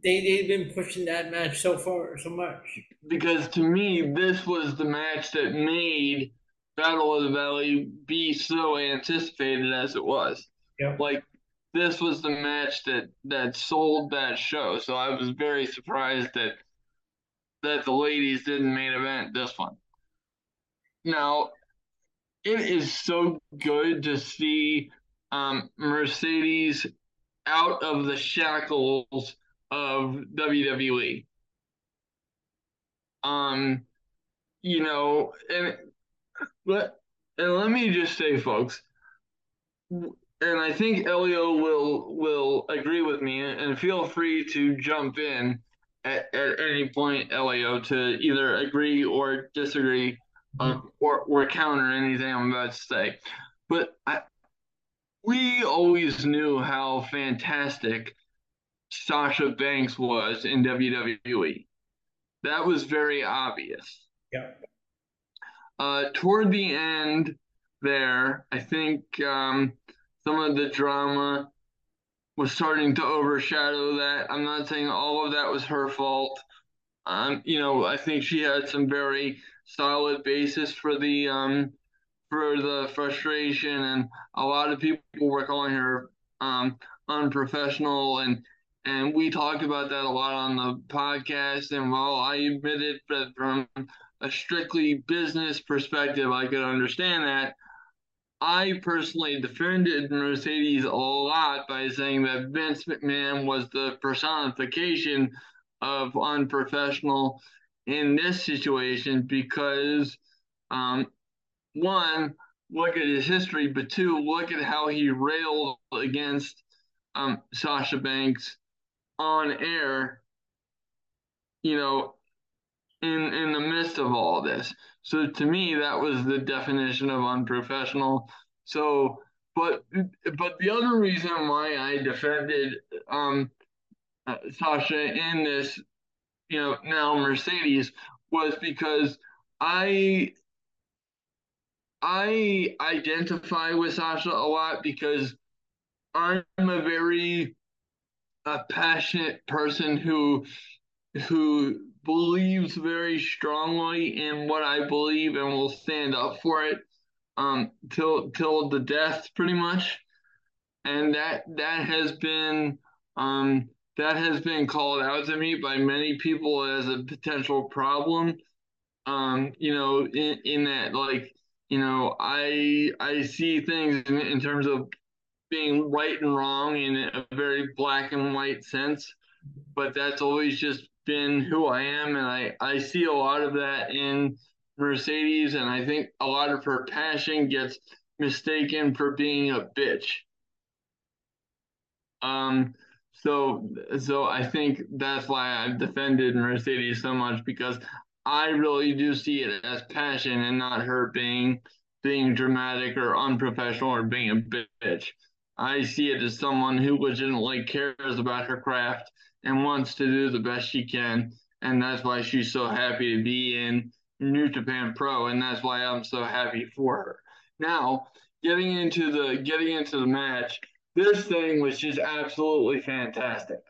they they've been pushing that match so far so much. Because to me, this was the match that made Battle of the Valley be so anticipated as it was. Yeah. Like this was the match that that sold that show. So I was very surprised that that the ladies didn't main event this one. Now, it is so good to see um, Mercedes out of the shackles of WWE. Um, you know, and but and let me just say, folks, and I think Elio will will agree with me, and feel free to jump in at, at any point, Elio, to either agree or disagree uh, or, or counter anything I'm about to say. But I, we always knew how fantastic Sasha Banks was in WWE. That was very obvious. Yeah. Uh, toward the end, there, I think um, some of the drama was starting to overshadow that. I'm not saying all of that was her fault. Um, you know, I think she had some very solid basis for the um for the frustration and a lot of people were calling her um unprofessional and and we talked about that a lot on the podcast and while I admitted that from a strictly business perspective I could understand that I personally defended Mercedes a lot by saying that Vince McMahon was the personification of unprofessional in this situation because, um, one, look at his history, but two, look at how he railed against um, Sasha Banks on air, you know, in in the midst of all this. So to me, that was the definition of unprofessional. So, but but the other reason why I defended um, uh, Sasha in this you know, now Mercedes was because I I identify with Sasha a lot because I'm a very a passionate person who who believes very strongly in what I believe and will stand up for it um till till the death pretty much. And that that has been um that has been called out to me by many people as a potential problem. Um, you know, in, in that like, you know, I I see things in, in terms of being right and wrong in a very black and white sense, but that's always just been who I am, and I I see a lot of that in Mercedes, and I think a lot of her passion gets mistaken for being a bitch. Um, so, so I think that's why I've defended Mercedes so much because I really do see it as passion and not her being being dramatic or unprofessional or being a bitch. I see it as someone who legitimately cares about her craft and wants to do the best she can, and that's why she's so happy to be in New Japan Pro, and that's why I'm so happy for her. Now, getting into the getting into the match, this thing was just absolutely fantastic.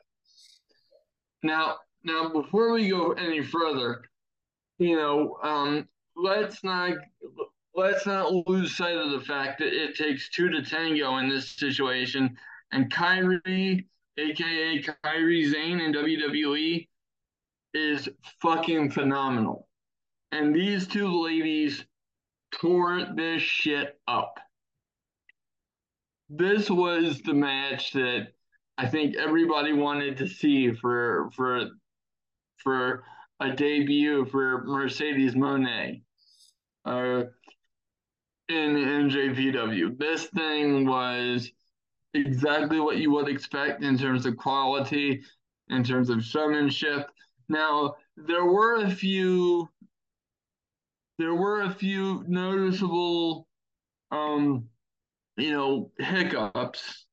Now, now before we go any further, you know, um, let's not let's not lose sight of the fact that it takes two to tango in this situation, and Kairi, aka Kairi Sane in WWE, is fucking phenomenal. And these two ladies tore this shit up this was the match that I think everybody wanted to see for for for a debut for Mercedes Moné Uh, in NJPW. This thing was exactly what you would expect in terms of quality, in terms of showmanship. Now, there were a few there were a few noticeable um you know hiccups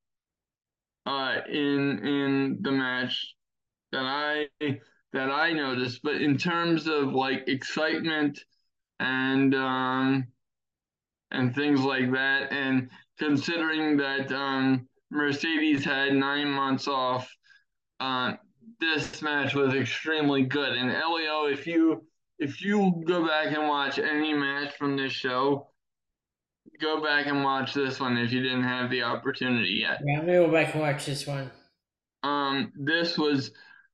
uh in in the match that I that I noticed, but in terms of like excitement and um and things like that, and considering that um Mercedes had nine months off, uh, this match was extremely good. And Elio, if you if you go back and watch any match from this show, go back and watch this one if you didn't have the opportunity yet. Yeah, I'm gonna go back and watch this one. Um, this was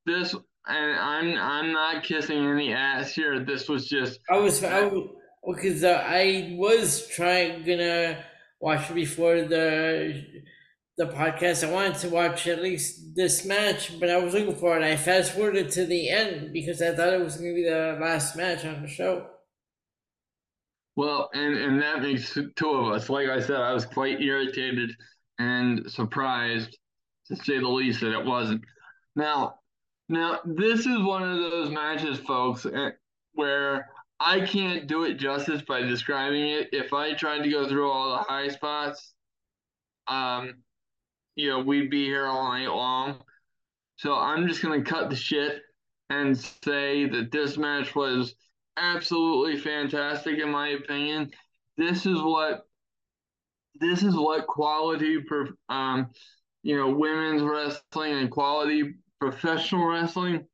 this, and I'm I'm not kissing any ass here. This was just. I was I because uh, I was trying gonna watch it before the the podcast. I wanted to watch at least this match, but I was looking for it. I fast forwarded to the end because I thought it was going to be the last match on the show. Well, and and that makes two of us. Like I said, I was quite irritated and surprised, to say the least, that it wasn't. Now, now this is one of those matches, folks, eh, where I can't do it justice by describing it. If I tried to go through all the high spots, um, you know, we'd be here all night long. So I'm just gonna cut the shit and say that this match was absolutely fantastic in my opinion. This is what this is what quality um you know women's wrestling and quality professional wrestling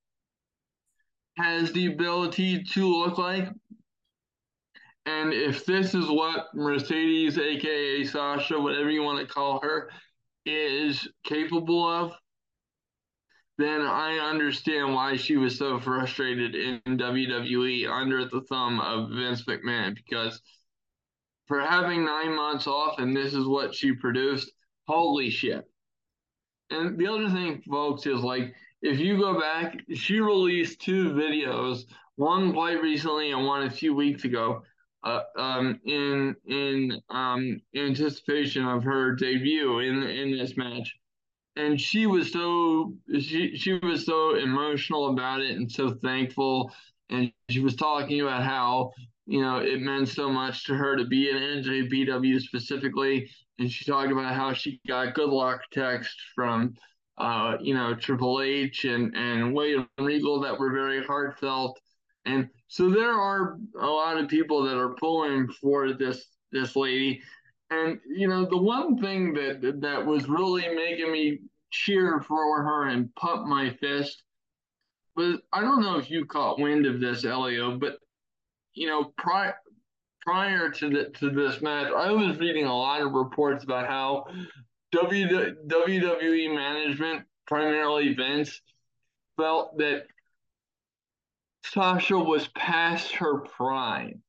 has the ability to look like. And if this is what Mercedes, aka Sasha, whatever you want to call her, is capable of, then I understand why she was so frustrated in WWE under the thumb of Vince McMahon because for having nine months off and this is what she produced, holy shit. And the other thing, folks, is like if you go back, she released two videos, one quite recently and one a few weeks ago, uh, um, in in um, anticipation of her debut in in this match, and she was so she she was so emotional about it and so thankful, and she was talking about how you know it meant so much to her to be in NJPW specifically, and she talked about how she got good luck text from. Uh, you know, Triple H and, and William Regal that were very heartfelt and so there are a lot of people that are pulling for this this lady. And you know, the one thing that that was really making me cheer for her and pump my fist was I don't know if you caught wind of this, Elio, but you know, prior prior to the, to this match, I was reading a lot of reports about how WWE management, primarily Vince, felt that Sasha was past her prime.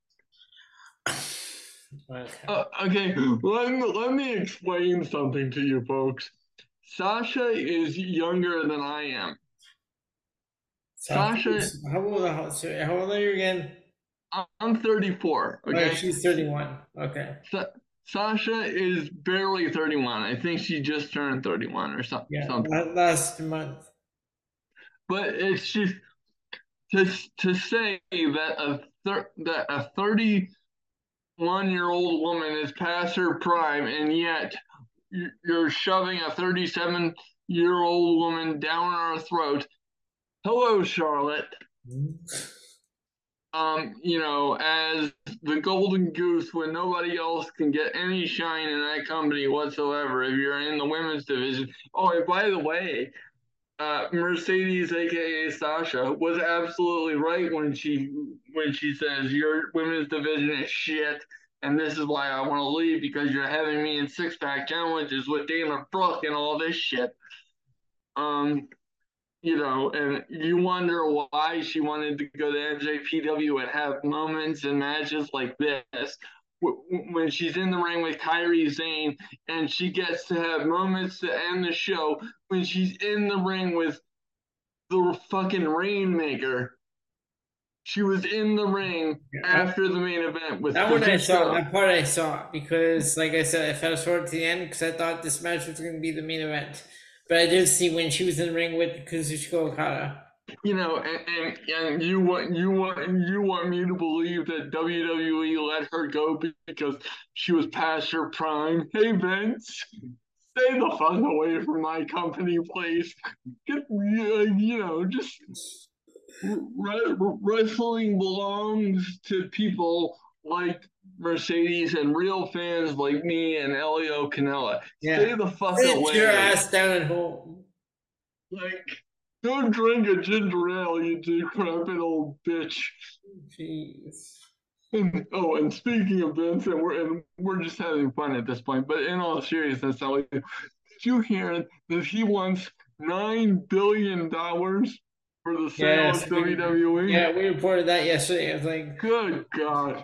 Okay. Uh, okay, let me, let me explain something to you folks. Sasha is younger than I am. Sasha, how old, how, how old are you again? I'm 34. Okay, oh, she's 31. Okay. Sa- Sasha is barely 31. I think she just turned 31 or something. Yeah, something. last month. But it's just to to say that a thir- that a 31 year old woman is past her prime and yet you're shoving a 37 year old woman down our throat. Hello charlotte. Um you know as the golden goose when nobody else can get any shine in that company whatsoever if you're in the women's division. Oh and by the way uh, Mercedes, aka Sasha, was absolutely right when she when she says your women's division is shit, and this is why I want to leave because you're having me in six pack challenges with Dana Brooke and all this shit. Um, you know, and you wonder why she wanted to go to NJPW and have moments and matches like this when she's in the ring with Kairi Sane and she gets to have moments to end the show when she's in the ring with the fucking Rainmaker. She was in the ring Yeah. after the main event with That one I saw. That part I saw because, like I said, I fell short to the end because I thought this match was going to be the main event. But I did see when she was in the ring with Kazuchika Okada. You know, and, and and you want you want you want me to believe that WWE let her go because she was past her prime. Hey Vince, stay the fuck away from my company, please. Get you you know just wrestling belongs to people like Mercedes and real fans like me and Elio Canella. Stay the fuck Sit away. your ass down at home. Like, don't drink a ginger ale, you decrepit old bitch. Jeez. And, oh, and speaking of Vince, and we're and we're just having fun at this point. But in all seriousness, Ellie, did you hear that he wants nine billion dollars for the sale Yes, of we- WWE? Yeah, we reported that yesterday. I was like, Good God,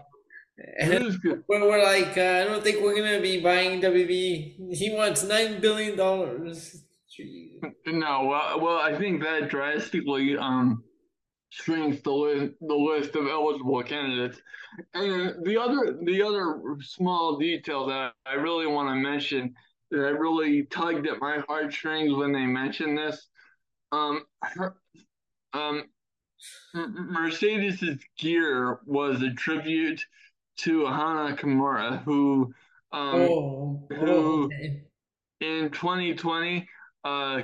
and good. we're, like, uh, I don't think we're gonna be buying WB. He wants nine billion dollars. No, well, well, I think that drastically um shrinks the list the list of eligible candidates. And the other the other small detail that I really want to mention that really tugged at my heartstrings when they mentioned this, um, her, um, Mercedes's gear was a tribute to Hana Kimura, who um oh, who- okay. in 2020 uh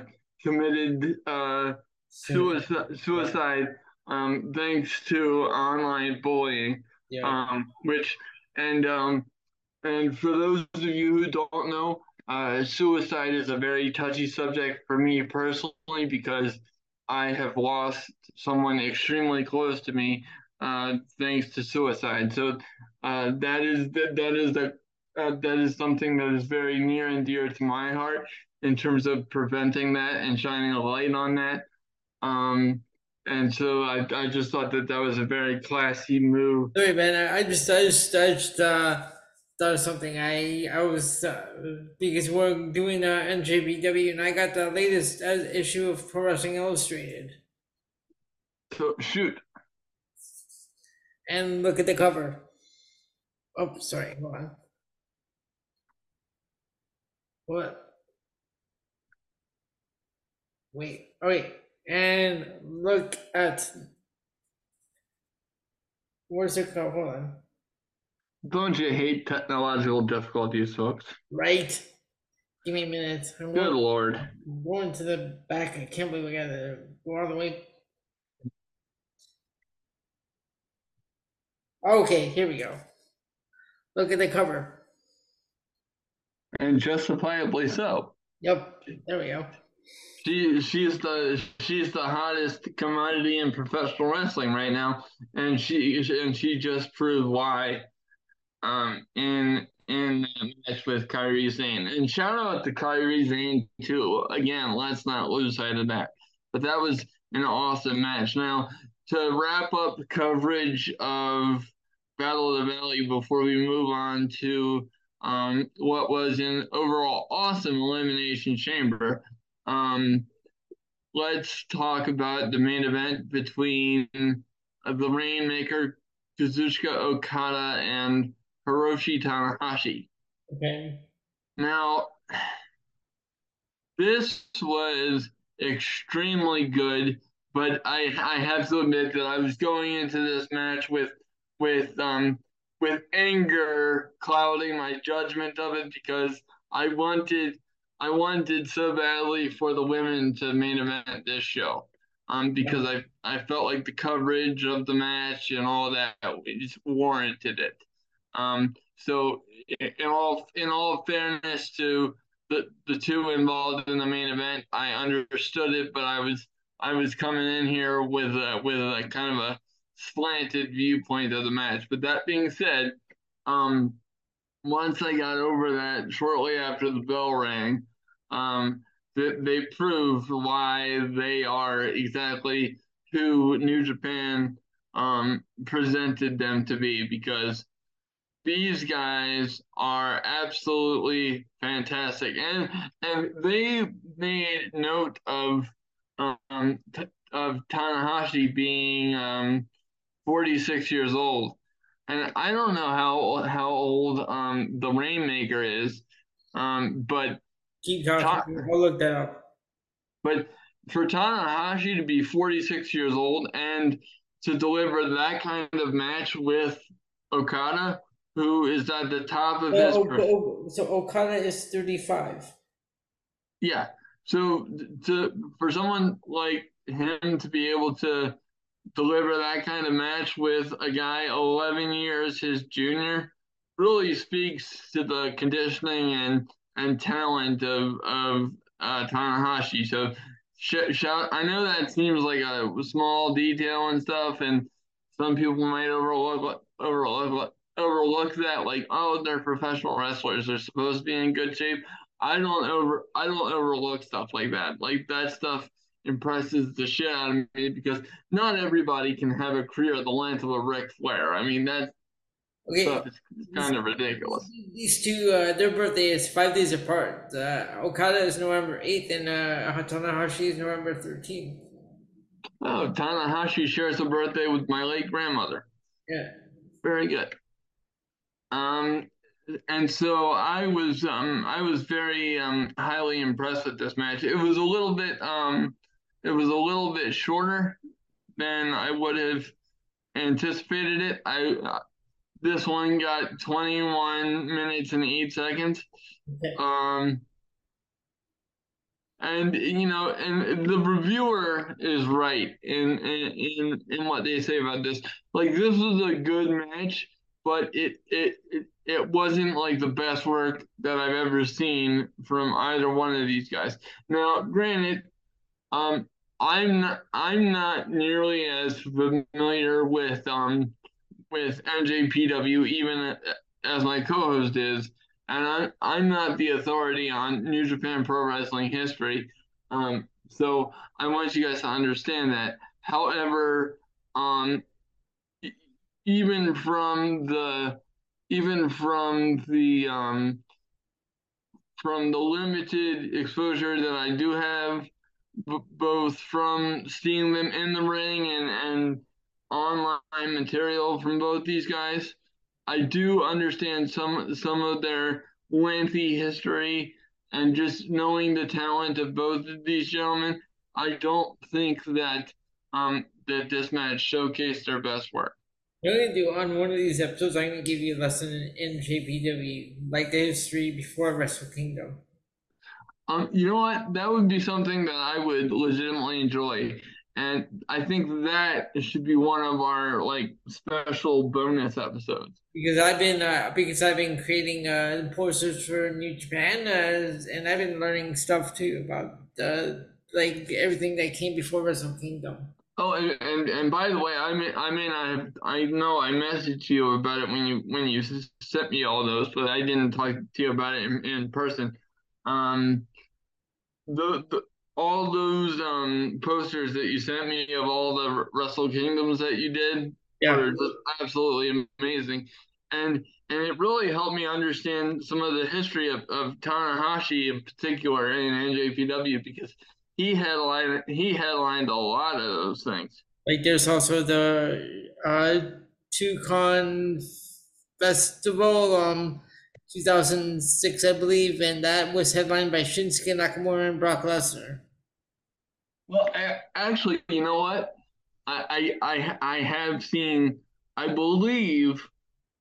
committed uh suicide, suicide um, thanks to online bullying, Yeah. um, which and um, and for those of you who don't know, uh, suicide is a very touchy subject for me personally because I have lost someone extremely close to me uh, thanks to suicide. So uh, that is that, that is the uh, that is something that is very near and dear to my heart in terms of preventing that and shining a light on that. Um, and so I, I just thought that that was a very classy move. Sorry, man. I, I just, I just, I just uh, thought of something. I, I was uh, because we're doing uh, NJPW, and I got the latest uh, issue of Pro Wrestling Illustrated. So shoot, And look at the cover. Oh, sorry. Hold on. What? Wait. Oh, wait. And look at. Where's it cover? Hold on. don't you hate technological difficulties, folks? Right. Give me a minute. I'm Good going, lord. I'm going to the back. I can't believe we got to go all the way. Okay, here we go. Look at the cover. And justifiably so. Yep, there we go. She she's the she's the hottest commodity in professional wrestling right now, and she and she just proved why. Um, in in match with Kairi Sane, and shout out to Kairi Sane too. Again, let's not lose sight of that. But that was an awesome match. Now to wrap up coverage of Battle of the Valley before we move on to um, what was an overall awesome elimination chamber. Um, let's talk about the main event between uh, the Rainmaker, Kazuchika Okada, and Hiroshi Tanahashi. Okay. Now, this was extremely good, but I I have to admit that I was going into this match with with um with anger clouding my judgment of it because I wanted I wanted so badly for the women to main event this show. Um, because I I felt like the coverage of the match and all that just warranted it. Um, so in all in all fairness to the the two involved in the main event, I understood it, but I was I was coming in here with a, with a kind of a slanted viewpoint of the match. But that being said, um, once I got over that, shortly after the bell rang, um, that they prove why they are exactly who New Japan um, presented them to be because these guys are absolutely fantastic and and they made note of um t- of Tanahashi being um 46 years old. And I don't know how how old um the Rainmaker is, um, but keep talking. Ta- I'll look that up. But for Tanahashi to be 46 years old and to deliver that kind of match with Okada, who is at the top of his. Oh, so Okada is 35. Yeah. So to for someone like him to be able to deliver that kind of match with a guy 11 years his junior really speaks to the conditioning and and talent of of uh, Tanahashi. So shout, I know that seems like a small detail and stuff, and some people might overlook overlook overlook that like oh they're professional wrestlers they're supposed to be in good shape i don't over i don't overlook stuff like that like that stuff impresses the shit out of me because not everybody can have a career the length of a Ric Flair. I mean that okay. it's is kind of ridiculous. These two, uh, their birthday is five days apart. Uh, Okada is November eighth, and uh, Tanahashi is November thirteenth. Oh, Tanahashi shares a birthday with my late grandmother. Yeah. Very good. Um, and so I was um I was very um highly impressed with this match. It was a little bit um it was a little bit shorter than I would have anticipated it. I this one got 21 minutes and 8 seconds. Okay. Um and you know, and the reviewer is right in in in what they say about this. Like this was a good match, but it it it, it wasn't like the best work that I've ever seen from either one of these guys. Now, granted, um, I'm not, I'm not nearly as familiar with um with NJPW even as my co-host is, and I'm I'm not the authority on New Japan Pro Wrestling history. Um, so I want you guys to understand that. However, um, even from the even from the um, from the limited exposure that I do have b- both from seeing them in the ring and, and online material from both these guys. I do understand some some of their lengthy history and just knowing the talent of both of these gentlemen. I don't think that um, that this match showcased their best work. Gonna do on one of these episodes, I'm gonna give you a lesson in JPW, like the history before Wrestle Kingdom. Um, you know what? That would be something that I would legitimately enjoy. And I think that should be one of our like special bonus episodes. Because I've been uh, because I've been creating uh, posters for New Japan, uh, and I've been learning stuff too about uh, like everything that came before Wrestle Kingdom. Oh, and, and, and by the way, I mean I mean I I know I messaged you about it when you when you sent me all those, but I didn't talk to you about it in, in person. Um, the, the all those um posters that you sent me of all the Wrestle Kingdoms that you did yeah. were just absolutely amazing, and and it really helped me understand some of the history of, of Tanahashi in particular in NJPW because he headlined he headlined a lot of those things. Like there's also the uh Con festival um 2006, I believe, and that was headlined by Shinsuke Nakamura and Brock Lesnar. Well, actually, you know what? I, I I have seen. I believe,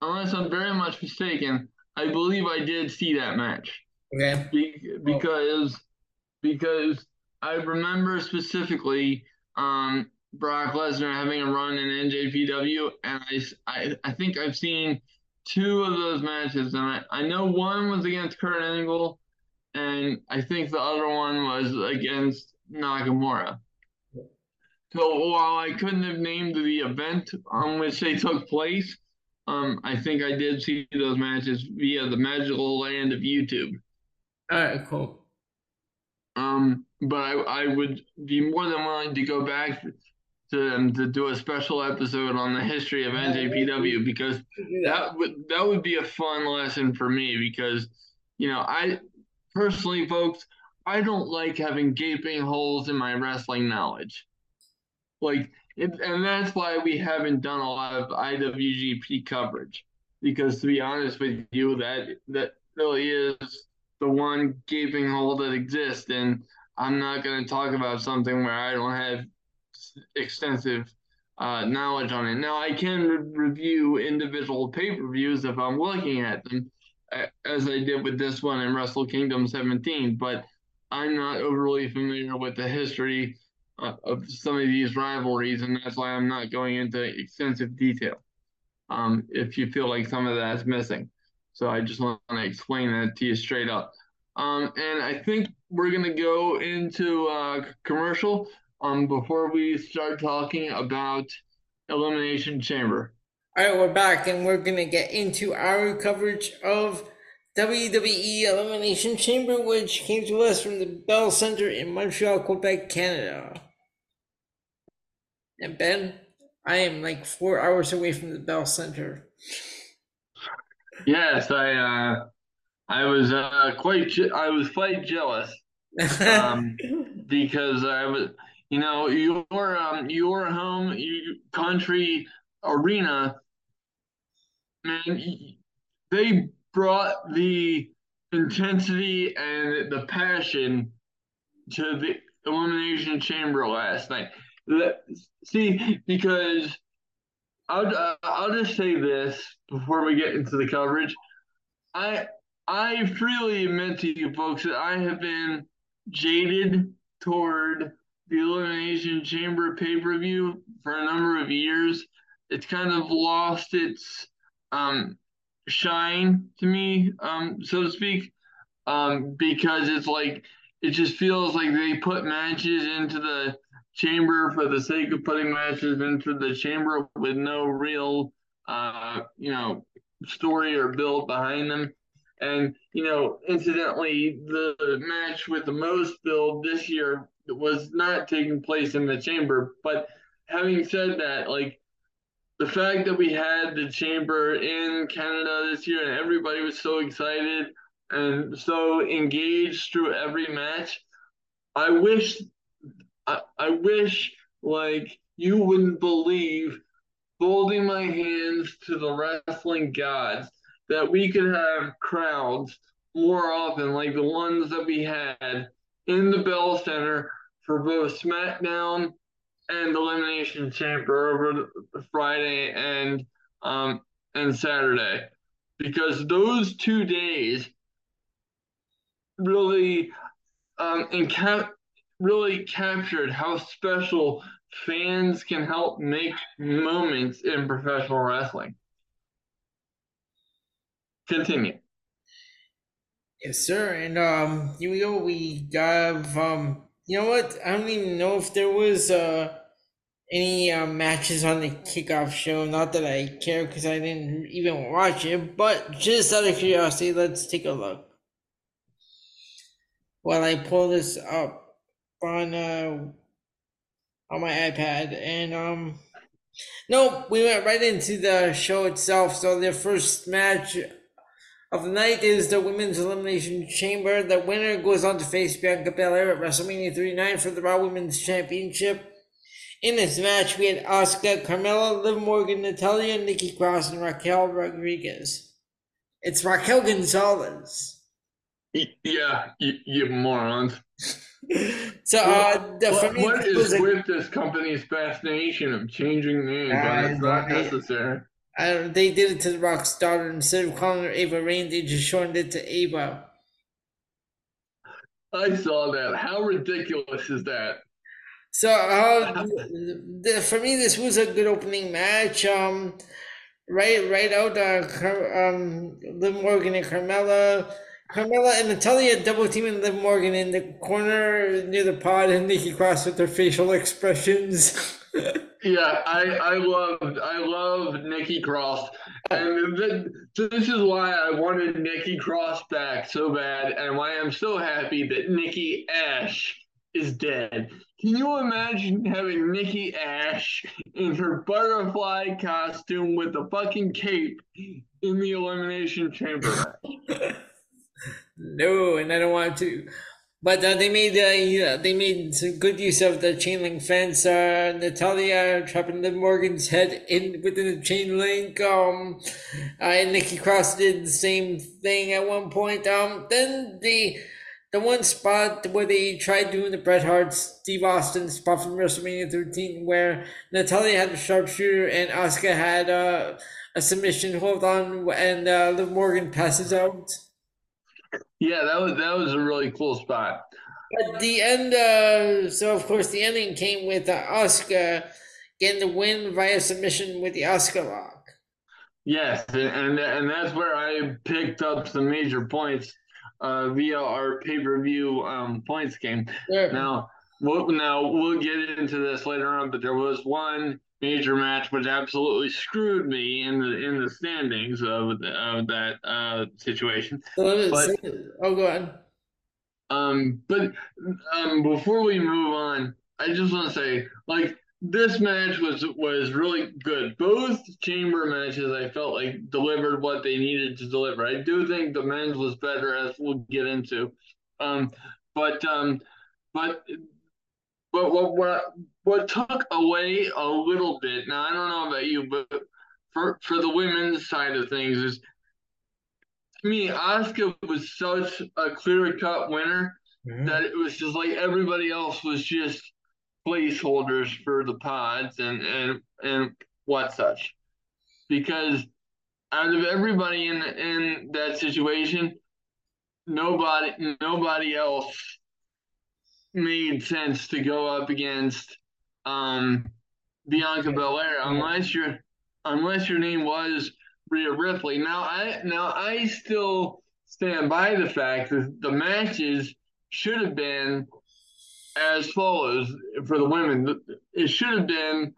unless I'm very much mistaken, I believe I did see that match. Okay. Be, because because I remember specifically um, Brock Lesnar having a run in NJPW, and I, I I think I've seen two of those matches, and I, I know one was against Kurt Angle, and I think the other one was against Nakamura. So while I couldn't have named the event on which they took place, um, I think I did see those matches via the magical land of YouTube. All right, cool. Um, but I, I would be more than willing to go back to um, to do a special episode on the history of NJPW because that would that would be a fun lesson for me because you know I personally folks I don't like having gaping holes in my wrestling knowledge. Like it, and that's why we haven't done a lot of IWGP coverage. Because to be honest with you, that that really is the one gaping hole that exists, and I'm not going to talk about something where I don't have extensive uh, knowledge on it. Now, I can re- review individual pay per views if I'm looking at them, as I did with this one in Wrestle Kingdom 17, but I'm not overly familiar with the history uh, of some of these rivalries, and that's why I'm not going into extensive detail. Um, if you feel like some of that's missing, so I just want to explain that to you straight up. Um, and I think we're gonna go into uh, commercial um, before we start talking about Elimination Chamber. All right, we're back, and we're gonna get into our coverage of WWE Elimination Chamber, which came to us from the Bell Center in Montreal, Quebec, Canada. And Ben, I am like four hours away from the Bell Center. Yes, I uh, I was uh, quite je- I was quite jealous um, because I was you know your um, your home your country arena man they brought the intensity and the passion to the elimination chamber last night. See, because I'll uh, I'll just say this before we get into the coverage. I I freely admit to you folks that I have been jaded toward the Elimination Chamber pay per view for a number of years. It's kind of lost its um, shine to me, um, so to speak, um, because it's like it just feels like they put matches into the chamber for the sake of putting matches into the chamber with no real, uh, you know, story or build behind them. And you know, incidentally, the match with the most build this year was not taking place in the chamber. But having said that, like the fact that we had the chamber in Canada this year and everybody was so excited and so engaged through every match, I wish, I, I wish like you wouldn't believe, folding my hands to the wrestling gods, that we could have crowds more often, like the ones that we had in the Bell Center for both SmackDown and Elimination Chamber over Friday and um, and Saturday, because those two days really um, and cap- really captured how special fans can help make moments in professional wrestling. Continue. Yes, sir. And um, here we go. We got um, you know what? I don't even know if there was uh any uh, matches on the kickoff show. Not that I care because I didn't even watch it, but just out of curiosity, let's take a look. While I pull this up on uh, on my iPad, and um, no, we went right into the show itself. So the first match of the night is the Women's Elimination Chamber. The winner goes on to face Bianca Belair at WrestleMania 39 for the Raw Women's Championship. In this match, we had Asuka, Carmella, Liv Morgan, Natalya, Nikki Cross, and Raquel Rodriguez. It's Raquel Gonzalez. Yeah, you, you morons. so, uh, the, what, what is a, with this company's fascination of changing names when it's not necessary? Don't, they did it to the Rock's daughter. Instead of calling her Ava Raine, they just shortened it to Ava. I saw that. How ridiculous is that? So uh, the, for me, this was a good opening match. Um, right, right out. Uh, um, Liv Morgan and Carmella, Carmella and Natalya double teaming Liv Morgan in the corner near the pod, and Nikki Cross with their facial expressions. yeah, I I love I love Nikki Cross, and this is why I wanted Nikki Cross back so bad, and why I'm so happy that Nikki Ash is dead. Can you imagine having Nikki Ash in her butterfly costume with a fucking cape in the elimination chamber no, and I don't want to. But uh, they made uh, they made some good use of the chain link fence. Uh, Natalya trapping Liv Morgan's head in within the chain link. Um, uh, and Nikki Cross did the same thing at one point. Um, then the the one spot where they tried doing the Bret Hart Steve Austin spot from WrestleMania 13, where Natalya had a sharpshooter and Asuka had uh, a submission hold on, and uh, Liv Morgan passes out. Yeah, that was that was a really cool spot. But the end, uh, so of course the ending came with uh, Asuka getting the win via submission with the Asuka lock. Yes, and and that's where I picked up some major points uh, via our pay per view um, points game. Sure. Now, we'll, now we'll get into this later on, but there was one major match which absolutely screwed me in the in the standings of, of that uh, situation. But, oh, go ahead. Um, but um, before we move on, I just want to say, like, this match was was really good. Both chamber matches, I felt like delivered what they needed to deliver. I do think the men's was better, as we'll get into. Um, but um, but but what what what took away a little bit. Now I don't know about you, but for for the women's side of things is to me, Asuka was such a clear cut winner mm-hmm. that it was just like everybody else was just placeholders for the pods and and and what such. Because out of everybody in in that situation, nobody nobody else made sense to go up against um, Bianca Belair unless your unless your name was Rhea Ripley. Now I now I still stand by the fact that the matches should have been as follows for the women. It should have been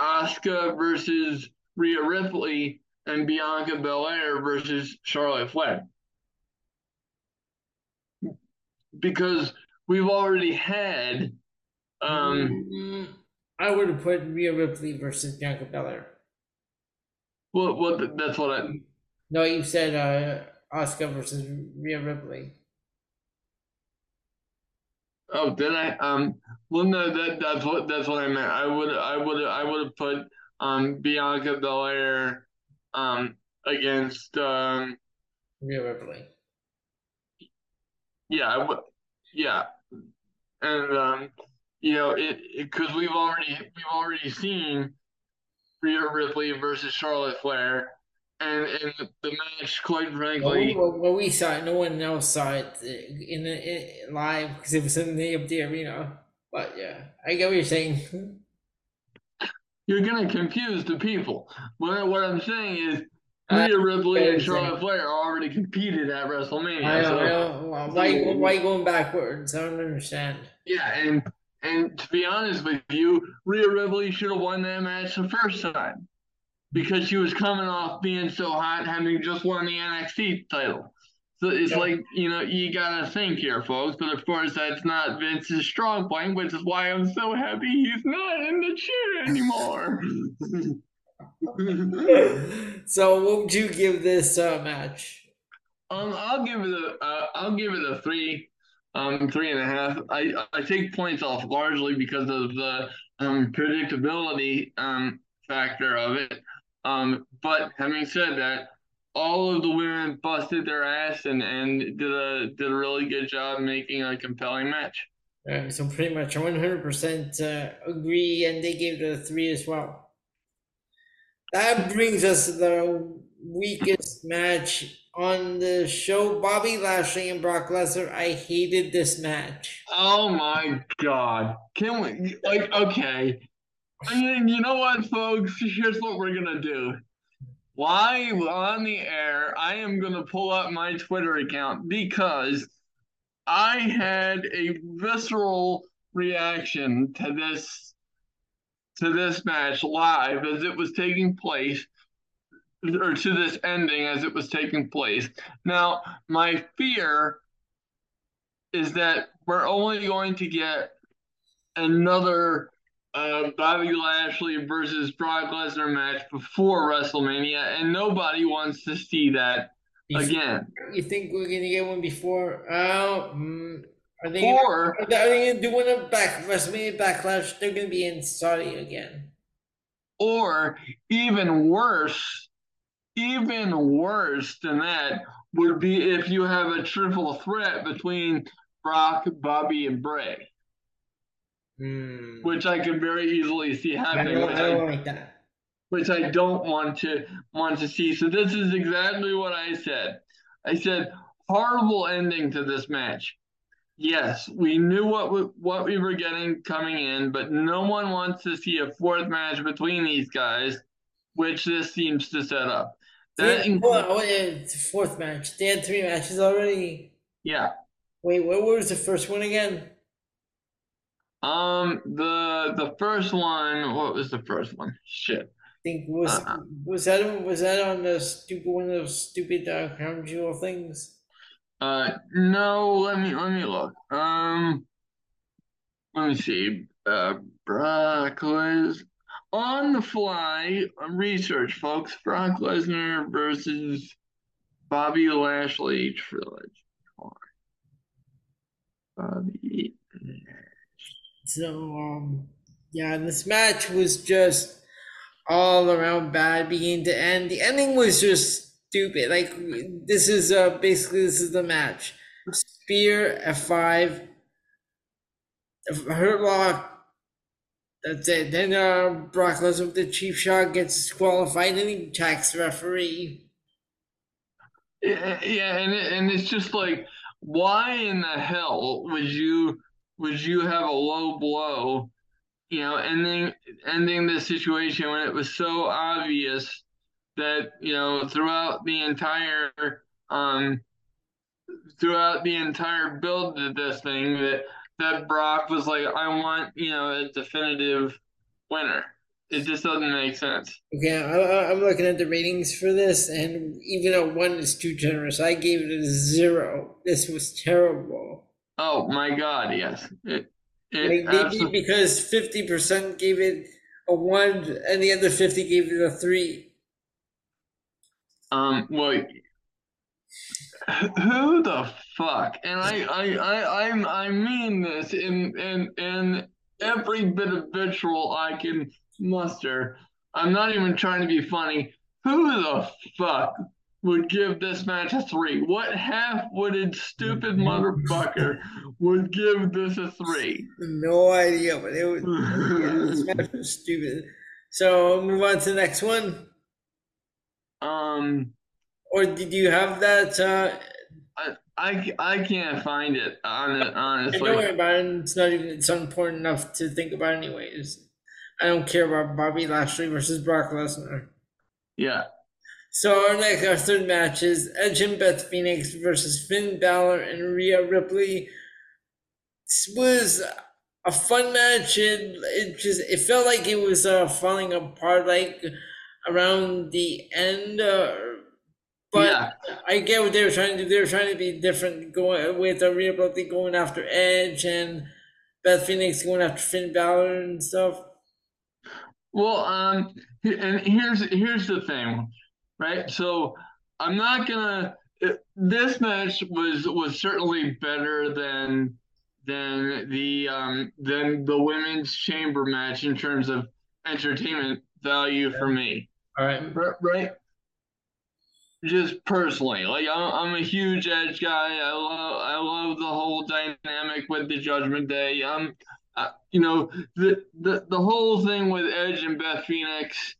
Asuka versus Rhea Ripley and Bianca Belair versus Charlotte Flair. Because we've already had. Um, mm, I would have put Rhea Ripley versus Bianca Belair. Well, well, that's what I. No, you said uh, Asuka versus Rhea Ripley. Oh, did I? Um, well, no, that that's what that's what I meant. I would I would I would have put um Bianca Belair um against um Rhea Ripley. Yeah, I would. Yeah, and um, you know, it because we've already we've already seen Rhea Ripley versus Charlotte Flair, and and the match, quite frankly, well, well, we saw it. No one else saw it in the in, live because it was in the empty arena. But yeah, I get what you're saying. You're gonna confuse the people. What what I'm saying is Rhea Ripley and Charlotte Flair already competed at WrestleMania. I know, so, I know. Why, why going backwards? I don't understand. Yeah, and and to be honest with you, Rhea Ripley should have won that match the first time because she was coming off being so hot, having just won the NXT title. So it's yeah. like, you know, you gotta think here, folks. But of course, that's not Vince's strong point, which is why I'm so happy he's not in the chair anymore. so, what would you give this uh, match? Um, I'll give it a, uh, I'll give it a three, um, three and a half. I I take points off largely because of the um predictability um factor of it. Um, but having said that, all of the women busted their ass and and did a did a really good job making a compelling match. Uh, so pretty much 100% uh, agree, and they gave a three as well. That brings us to the weakest match on the show. Bobby Lashley and Brock Lesnar. I hated this match. Oh my god! Can we like okay? I mean, you know what, folks? Here's what we're gonna do. Live on the air, I am gonna pull up my Twitter account because I had a visceral reaction to this to this match live as it was taking place, or to this ending as it was taking place. Now, my fear is that we're only going to get another uh, Bobby Lashley versus Brock Lesnar match before WrestleMania, and nobody wants to see that you again. Think, you think we're gonna get one before? Oh, mm, Are they or gonna, are they gonna do one of back WrestleMania Backlash? They're gonna be in Saudi again. Or even worse, even worse than that would be if you have a triple threat between Brock, Bobby, and Bray. Mm. Which I could very easily see happening. I don't, I like. Which I don't want to want to see. So this is exactly what I said. I said horrible ending to this match. Yes, we knew what we, what we were getting coming in, but no one wants to see a fourth match between these guys, which this seems to set up. That inc- well, fourth match. They had three matches already. Yeah. Wait, what was the first one again? Um, the the first one. What was the first one? Shit. I think was uh, was that was that on the stupid one of those stupid uh, crown jewel things? Uh, no. Let me let me look. Um, let me see. Uh, Brock was on the fly research, folks. Brock Lesnar versus Bobby Lashley trilogy. Bobby. So um, yeah, this match was just all around bad, beginning to end. The ending was just stupid. Like this is uh basically this is the match. Spear F five. Hurt lock. That's it. Then uh, Brock Lesnar with the cheap shot gets disqualified and he attacks the referee. Yeah, and and it's just like, why in the hell would you would you have a low blow, you know, ending ending the situation when it was so obvious that you know throughout the entire um throughout the entire build of this thing that that Brock was like, I want you know a definitive winner. It just doesn't make sense. Okay, I, am looking at the ratings for this, and even a one is too generous. I gave it a zero. This was terrible. Oh my God! Yes, it, it like absolutely... because fifty percent gave it a one, and the other fifty gave it a three. Um. Well, who the fuck? And I, I, I, I, I mean this in in in every bit of vitriol I can muster. I'm not even trying to be funny. Who the fuck would give this match a three? What half-witted stupid motherfucker would give this a three? No idea, but it was, yeah, this match was stupid. So move on to the next one. Um, or did you have that? Uh, I, I, can't find it on it honestly. Don't worry about it. It's not even. It's important enough to think about anyways. I don't care about Bobby Lashley versus Brock Lesnar. Yeah. So our next, our third match is Edge and Beth Phoenix versus Finn Balor and Rhea Ripley. This was a fun match. It, it just it felt like it was uh, falling apart like around the end. Uh, but yeah. I get what they were trying to do. They were trying to be different, going with Rhea Ripley going after Edge and Beth Phoenix going after Finn Balor and stuff. Well, um, and here's here's the thing right? So I'm not gonna. This match was was certainly better than than the um than the women's chamber match in terms of entertainment value for me. All right, right. Just personally, like I'm, I'm a huge Edge guy. I love I love the whole dynamic with the Judgment Day. Um, uh, you know the the the whole thing with Edge and Beth Phoenix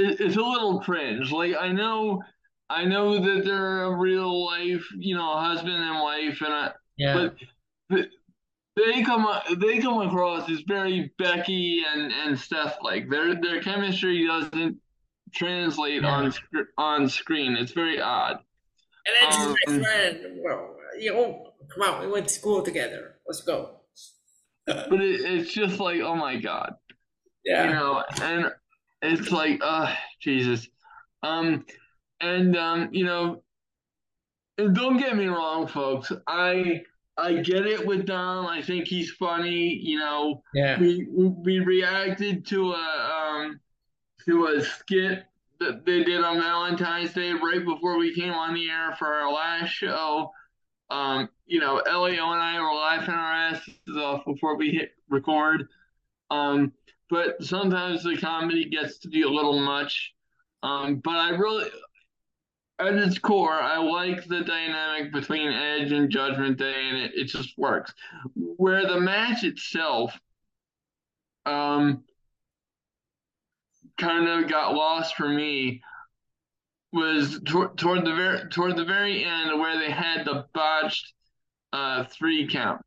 it, it's a little cringe. Like I know, I know that they're a real life, you know, husband and wife, and I, yeah. but they come they come across as very Becky and and Steph like their their chemistry doesn't translate yeah. on on screen. It's very odd. And it's um, my friend. Well, you know, come on, we went to school together. Let's go. but it, it's just like, oh my god. Yeah. You know, and it's like, uh, Jesus. Um, and um, you know, don't get me wrong, folks. I I get it with Dom. I think he's funny. You know, yeah. We we reacted to a um to a skit that they did on Valentine's Day right before we came on the air for our last show. um, you know, Elio and I were laughing our asses off before we hit record. Um, but sometimes the comedy gets to be a little much. Um, but I really, at its core, I like the dynamic between Edge and Judgment Day, and it, it just works. Where the match itself, um, kind of got lost for me was toward, toward the very toward the very end where they had the botched uh, three count.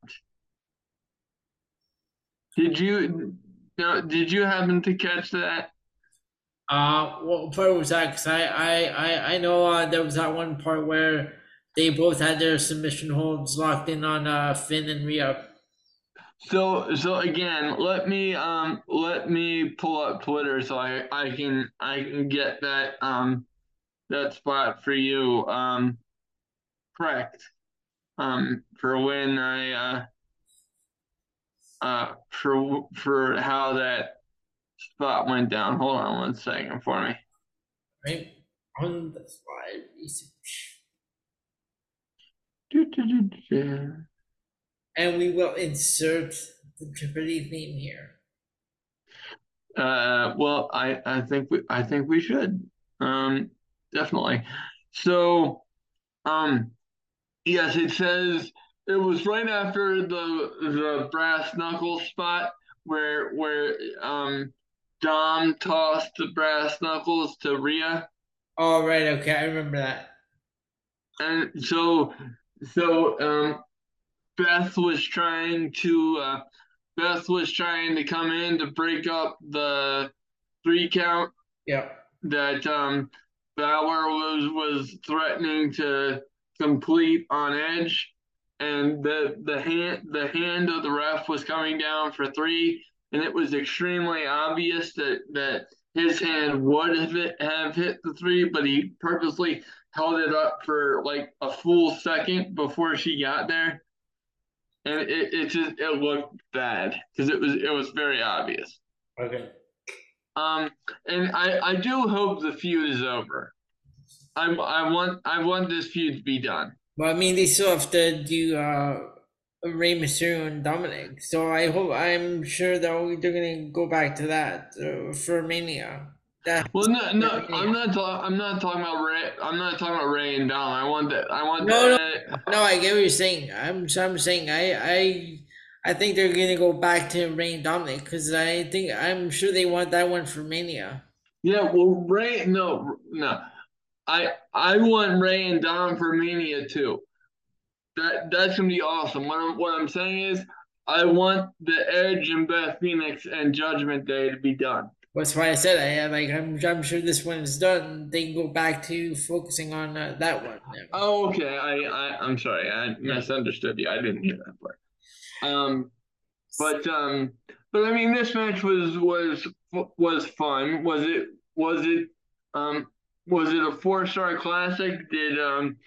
Did you did you happen to catch that? Uh, what part was that? Because I, I, I, I know uh, there was that one part where they both had their submission holds locked in on uh, Finn and Rhea. So so again, let me um let me pull up Twitter so I I can I can get that um that spot for you um correct um for when I uh uh for for how that spot went down. Hold on one second for me. Right on the slide research. Do, do, do, do. And we will insert the Jeopardy theme here. Uh, well, I I think we I think we should. Um, definitely. So, um, yes, it says it was right after the the brass knuckles spot where where um Dom tossed the brass knuckles to Rhea. Oh right, okay, I remember that. And so so um Beth was trying to uh Beth was trying to come in to break up the three count. Yeah. That um Balor was was threatening to complete on Edge, and the the hand the hand of the ref was coming down for three, and it was extremely obvious that that his hand would have hit, have hit the three, but he purposely held it up for like a full second before she got there, and it, it just it looked bad because it was it was very obvious. Okay. Um, and I, I do hope the feud is over. I, I want I want this feud to be done. Well, I mean, they still have to do uh, Rey Mysterio and Dominic, so I hope I'm sure that they're gonna go back to that uh, for Mania. That well, no, no, I'm not talking. I'm not talking about Rey. I'm not talking about Rey and Dom. I want that. I want no, that. No, no, I get what you're saying. I'm, I'm saying I, I I think they're gonna go back to Rey and Dominic because I think I'm sure they want that one for Mania. Yeah, well, Rey, no, no, I I want Rey and Dom for Mania too. That that's gonna be awesome. What I'm what I'm saying is, I want the Edge and Beth Phoenix and Judgment Day to be done. That's why I said I like I'm I'm sure this one is done. They can go back to focusing on uh, that one. Oh, okay. I, I I'm sorry. I misunderstood you. I didn't hear that part. Um, but um, but I mean, this match was was was fun. Was it? Was it? Um, was it a four star classic? Did um,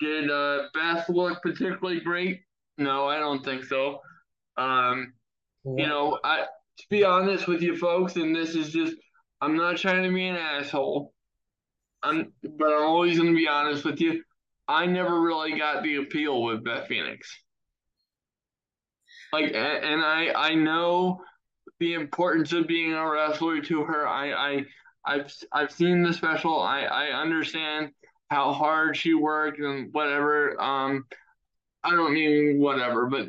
did uh, Beth look particularly great? No, I don't think so. Um, you know, I to be honest with you folks, and this is just I'm not trying to be an asshole. I'm, but I'm always to be honest with you. I never really got the appeal with Beth Phoenix like and I I know the importance of being a wrestler to her. I I I've I've seen the special. I I understand how hard she worked and whatever. Um, I don't mean whatever, but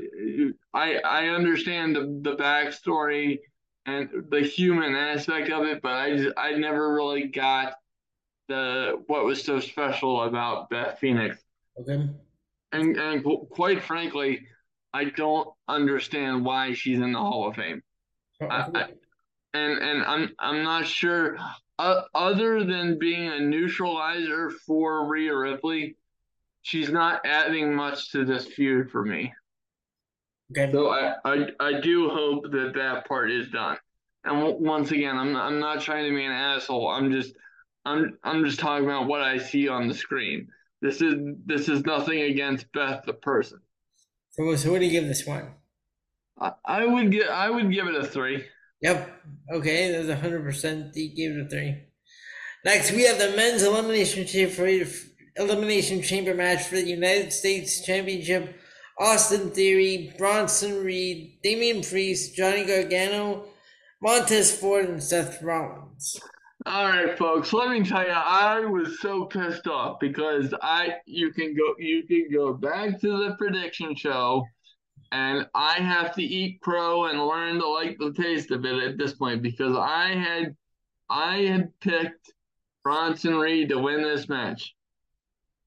I I understand the the backstory and the human aspect of it, but I just, I never really got the what was so special about Beth Phoenix. Okay. And and quite frankly, I don't understand why she's in the Hall of Fame. I, I, and and I'm I'm not sure. Uh, other than being a neutralizer for Rhea Ripley, she's not adding much to this feud for me. Okay. So I, I I do hope that that part is done. And once again, I'm I'm not trying to be an asshole. I'm just I'm I'm just talking about what I see on the screen. This is this is nothing against Beth the person. So, so what do you give this one? I, I would get. I would give it a three. Yep. Okay, that's hundred percent. You gave it a three. Next, we have the men's elimination Elimination Chamber match for the United States Championship. Austin Theory, Bronson Reed, Damian Priest, Johnny Gargano, Montez Ford, and Seth Rollins. All right, folks. Let me tell you, I was so pissed off because I you can go you can go back to the prediction show, and I have to eat crow and learn to like the taste of it at this point because I had I had picked Bronson Reed to win this match.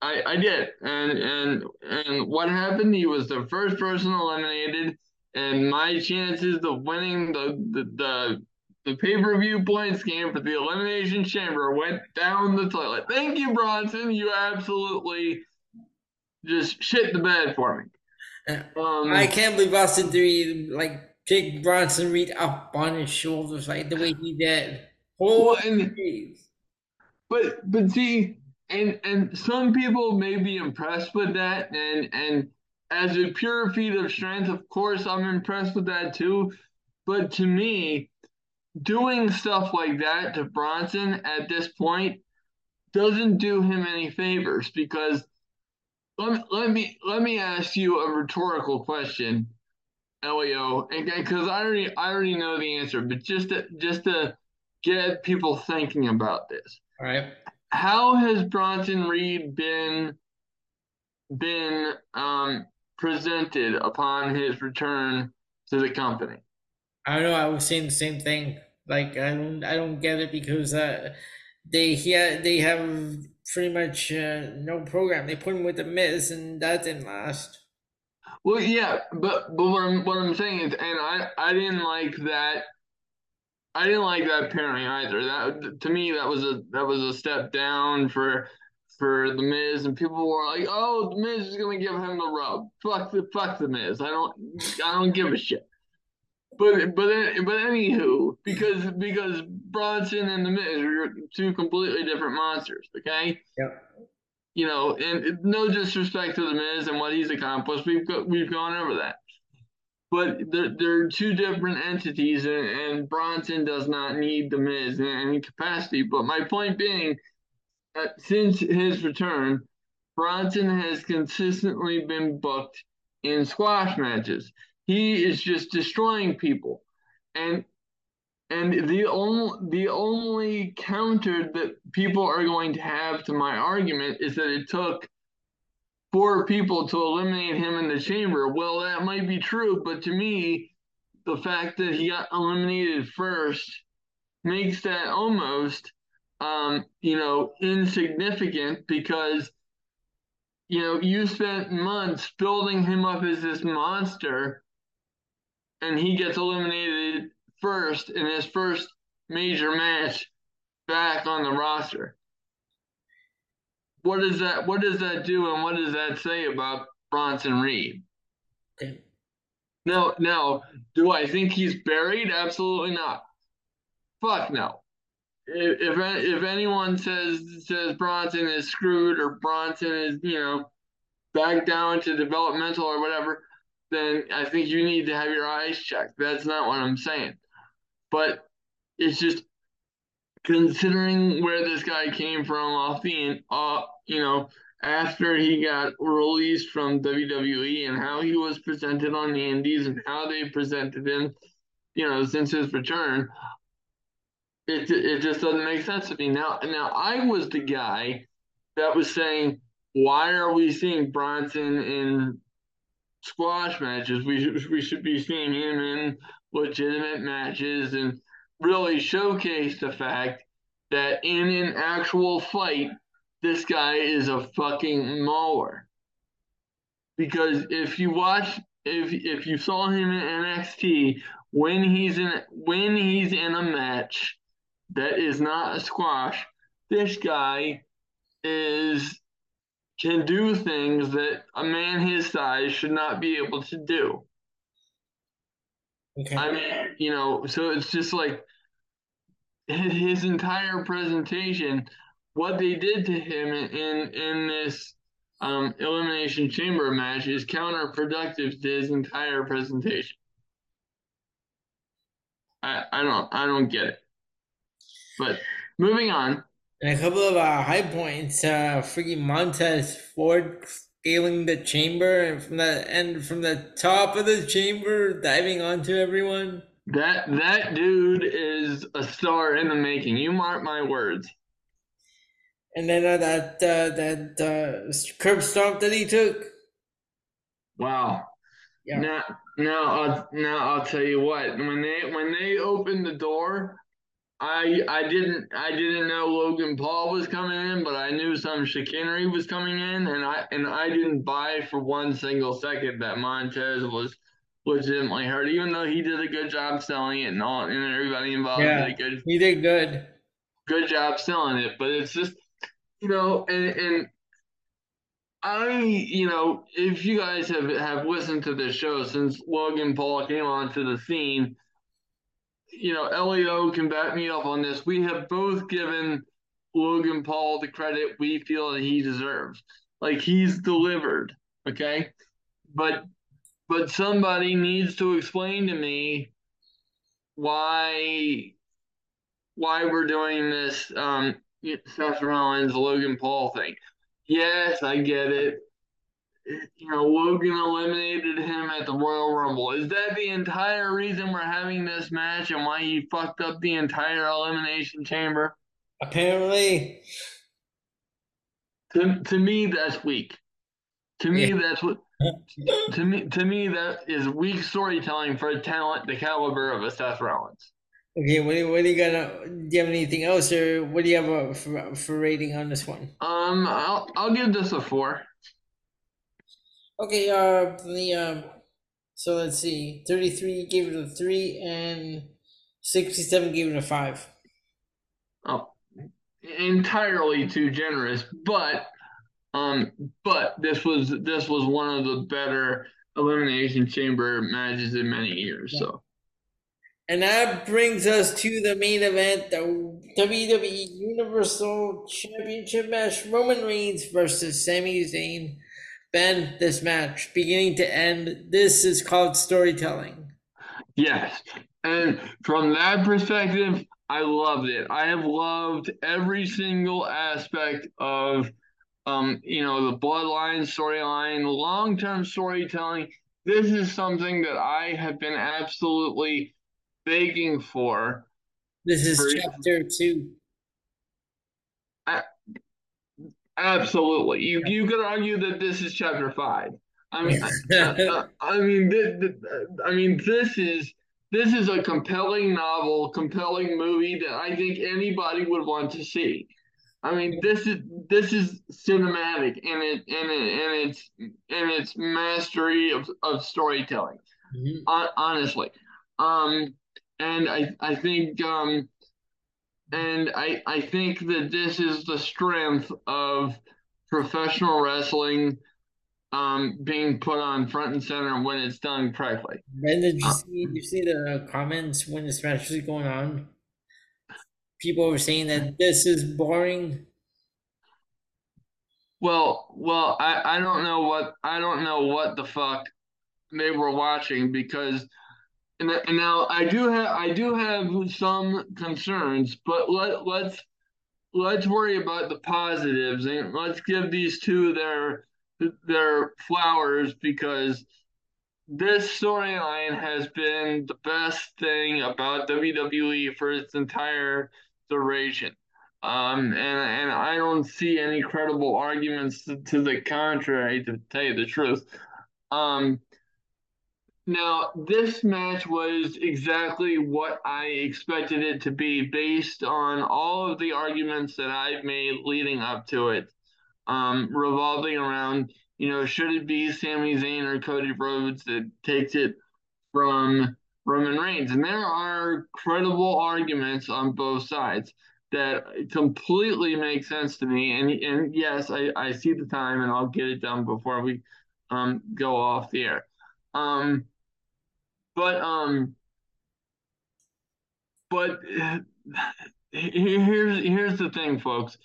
I, I did, and and and what happened? He was the first person eliminated, and my chances of winning the the the, the pay per view points game for the elimination chamber went down the toilet. Thank you, Bronson. You absolutely just shit the bed for me. Um, I can't believe Austin Theory like picked Bronson Reed up on his shoulders like the way he did. Oh, well, and, but but see and and some people may be impressed with that and and as a pure feat of strength of course i'm impressed with that too. But to me doing stuff like that to bronson at this point doesn't do him any favors because let me let me, let me ask you a rhetorical question elio because i already i already know the answer but just to just to get people thinking about this. All right how has Bronson Reed been been um, presented upon his return to the company? I don't know. I was saying the same thing. Like I don't, I don't get it because uh, they yeah they have pretty much uh, no program. They put him with the Miz, and that didn't last. Well, yeah, but but what I'm what I'm saying is, and I I didn't like that I didn't like that pairing either. That to me, that was a that was a step down for for the Miz, and people were like, "Oh, the Miz is gonna give him the rub." Fuck the fuck the Miz. I don't I don't give a shit. But but but anywho, because because Bronson and the Miz are two completely different monsters. Okay. Yep. You know, and no disrespect to the Miz and what he's accomplished, we've got, we've gone over that but they're, they're two different entities, and, and Bronson does not need the Miz in any capacity. But my point being, that since his return, Bronson has consistently been booked in squash matches. He is just destroying people, and and the only the only counter that people are going to have to my argument is that it took four people to eliminate him in the chamber. Well, that might be true, but to me, the fact that he got eliminated first makes that almost, um, you know, insignificant because, you know, you spent months building him up as this monster, and he gets eliminated first in his first major match back on the roster what does that what does that do and what does that say about Bronson Reed? Okay. No, now, do I think he's buried? Absolutely not. Fuck no. If if, if anyone says says Bronson is screwed or Bronson is you know back down to developmental or whatever, then I think you need to have your eyes checked. That's not what I'm saying. But it's just considering where this guy came from off the uh, you know after he got released from WWE and how he was presented on the Indies and how they presented him, you know, since his return, it it just doesn't make sense to me. Now now I was the guy that was saying, why are we seeing Bronson in squash matches? We should we should be seeing him in legitimate matches and really showcase the fact that in an actual fight, this guy is a fucking mauler. Because if you watch, if if you saw him in NXT when he's in when he's in a match that is not a squash, this guy is can do things that a man his size should not be able to do. Okay. I mean, you know, so it's just like his entire presentation, what they did to him in in this um, elimination chamber match is counterproductive to his entire presentation. I, I don't I don't get it. But moving on, And a couple of uh, high points. Uh, freaking Montez Ford scaling the chamber and from the end from the top of the chamber diving onto everyone. That that dude is a star in the making. You mark my words. And then uh, that uh, that uh, curb stomp that he took. Wow. Yeah. Now, now, I'll, now I'll tell you what. When they when they opened the door, I I didn't I didn't know Logan Paul was coming in, but I knew some chicanery was coming in, and I and I didn't buy for one single second that Montez was legitimately hurt, even though he did a good job selling it and all and everybody involved yeah, did good. He did good. Good job selling it, but it's just you know, and and I you know, if you guys have have listened to this show since Logan Paul came onto the scene you know, Leo can back me up on this. We have both given Logan Paul the credit we feel that he deserves. Like he's delivered, okay? But but somebody needs to explain to me why why we're doing this um Seth Rollins Logan Paul thing. Yes, I get it you know, Logan eliminated him at the Royal Rumble. Is that the entire reason we're having this match and why he fucked up the entire Elimination Chamber? Apparently. To, to me, that's weak. To me, yeah. that's what. to me, to me, that is weak storytelling for a talent the caliber of a Seth Rollins. Okay, what, what are you gonna? Do you have anything else, or what do you have a, for, for rating on this one? Um, I'll I'll give this a four. Okay, uh, the um, so let's see, thirty-three gave it a three, and sixty-seven gave it a five. Oh, entirely too generous, but um, but this was this was one of the better elimination chamber matches in many years. Yeah. So. And that brings us to the main event, the WWE Universal Championship match: Roman Reigns versus Sami Zayn. Ben, this match, beginning to end, this is called storytelling. Yes. And from that perspective, I loved it. I have loved every single aspect of um, you know, the bloodline storyline, long-term storytelling. This is something that I have been absolutely begging for. This is for, chapter two. I, Absolutely. You you could argue that this is chapter five. I mean, I, uh, I mean, th- th- I mean, this is this is a compelling novel, compelling movie that I think anybody would want to see. I mean, this is this is cinematic in it in it in its in its mastery of, of storytelling. Mm-hmm. honestly, um, and I I think um, and I, I think that this is the strength of professional wrestling um, being put on front and center when it's done correctly. Ben, did you uh, see did you see the comments when this match was going on? People were saying that this is boring. Well, well, I, I don't know what I don't know what the fuck they were watching because and, and now I do have I do have some concerns, but let let's let's worry about the positives and let's give these two their their flowers because this storyline has been the best thing about WWE for its entire duration. Um, and and I don't see any credible arguments to, to the contrary, to tell you the truth. Um, now, this match was exactly what I expected it to be based on all of the arguments that I've made leading up to it, um, revolving around, you know, should it be Sami Zayn or Cody Rhodes that takes it from Roman Reigns? And there are credible arguments on both sides that completely make sense to me. And, and yes, I, I see the time and I'll get it done before we um, go off the air. Um, but um, but here's here's the thing, folks.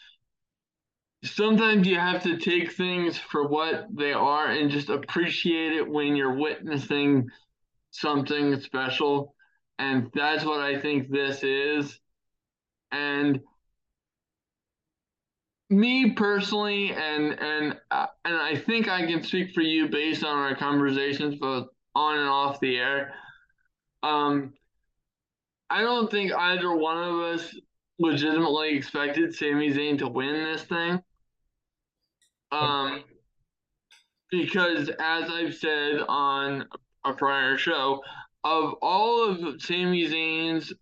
Sometimes you have to take things for what they are and just appreciate it when you're witnessing something special. And that's what I think this is. And me personally, and and uh, and I think I can speak for you based on our conversations both on and off the air. Um, I don't think either one of us legitimately expected Sami Zayn to win this thing. Um, because as I've said on a prior show, of all of Sami Zayn's,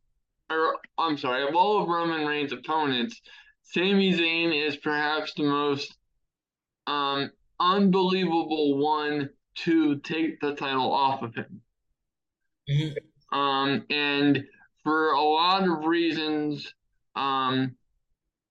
or I'm sorry, of all of Roman Reigns' opponents, Sami Zayn is perhaps the most um, unbelievable one to take the title off of him. Mm-hmm. Um, and for a lot of reasons, um,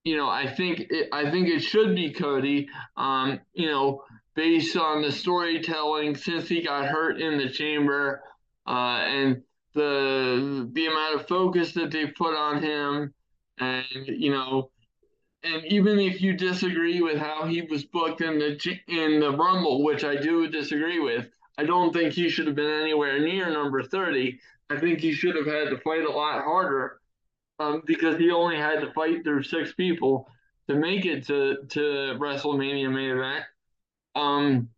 you know, I think it, I think it should be Cody. Um, you know, based on the storytelling since he got hurt in the chamber, uh, and the the amount of focus that they put on him, and you know, and even if you disagree with how he was booked in the in the Rumble, which I do disagree with, I don't think he should have been anywhere near number thirty. I think he should have had to fight a lot harder um, because he only had to fight through six people to make it to to WrestleMania main event. Um,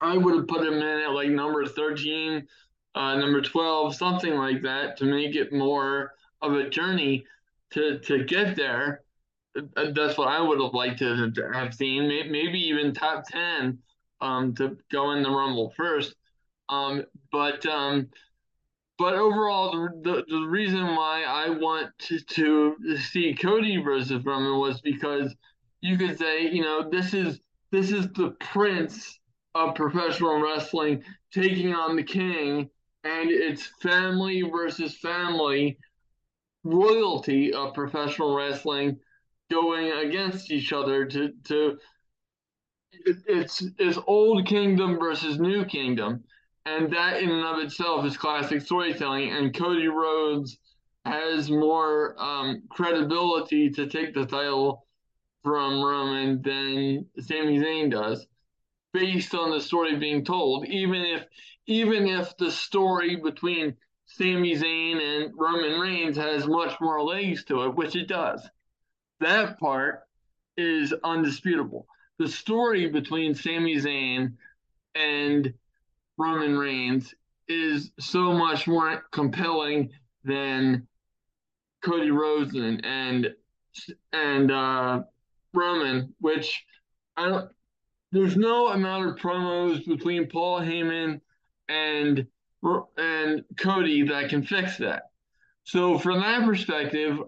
I would have put him in at like number thirteen, uh, number twelve, something like that, to make it more of a journey to to get there. That's what I would have liked to have seen. Maybe even top ten um, to go in the Rumble first. Um, but um, but overall, the, the, the reason why I want to, to see Cody versus Roman was because you could say, you know, this is this is the prince of professional wrestling taking on the king, and it's family versus family royalty of professional wrestling going against each other to to it, it's it's old kingdom versus new kingdom and that in and of itself is classic storytelling and cody rhodes has more um, credibility to take the title from roman than Sami Zayn does based on the story being told even if even if the story between Sami Zayn and Roman Reigns has much more legs to it which it does that part is undisputable. The story between Sami Zayn and Roman Reigns is so much more compelling than Cody and and, and uh, Roman, which I don't. There's no amount of promos between Paul Heyman and and Cody that can fix that. So from that perspective,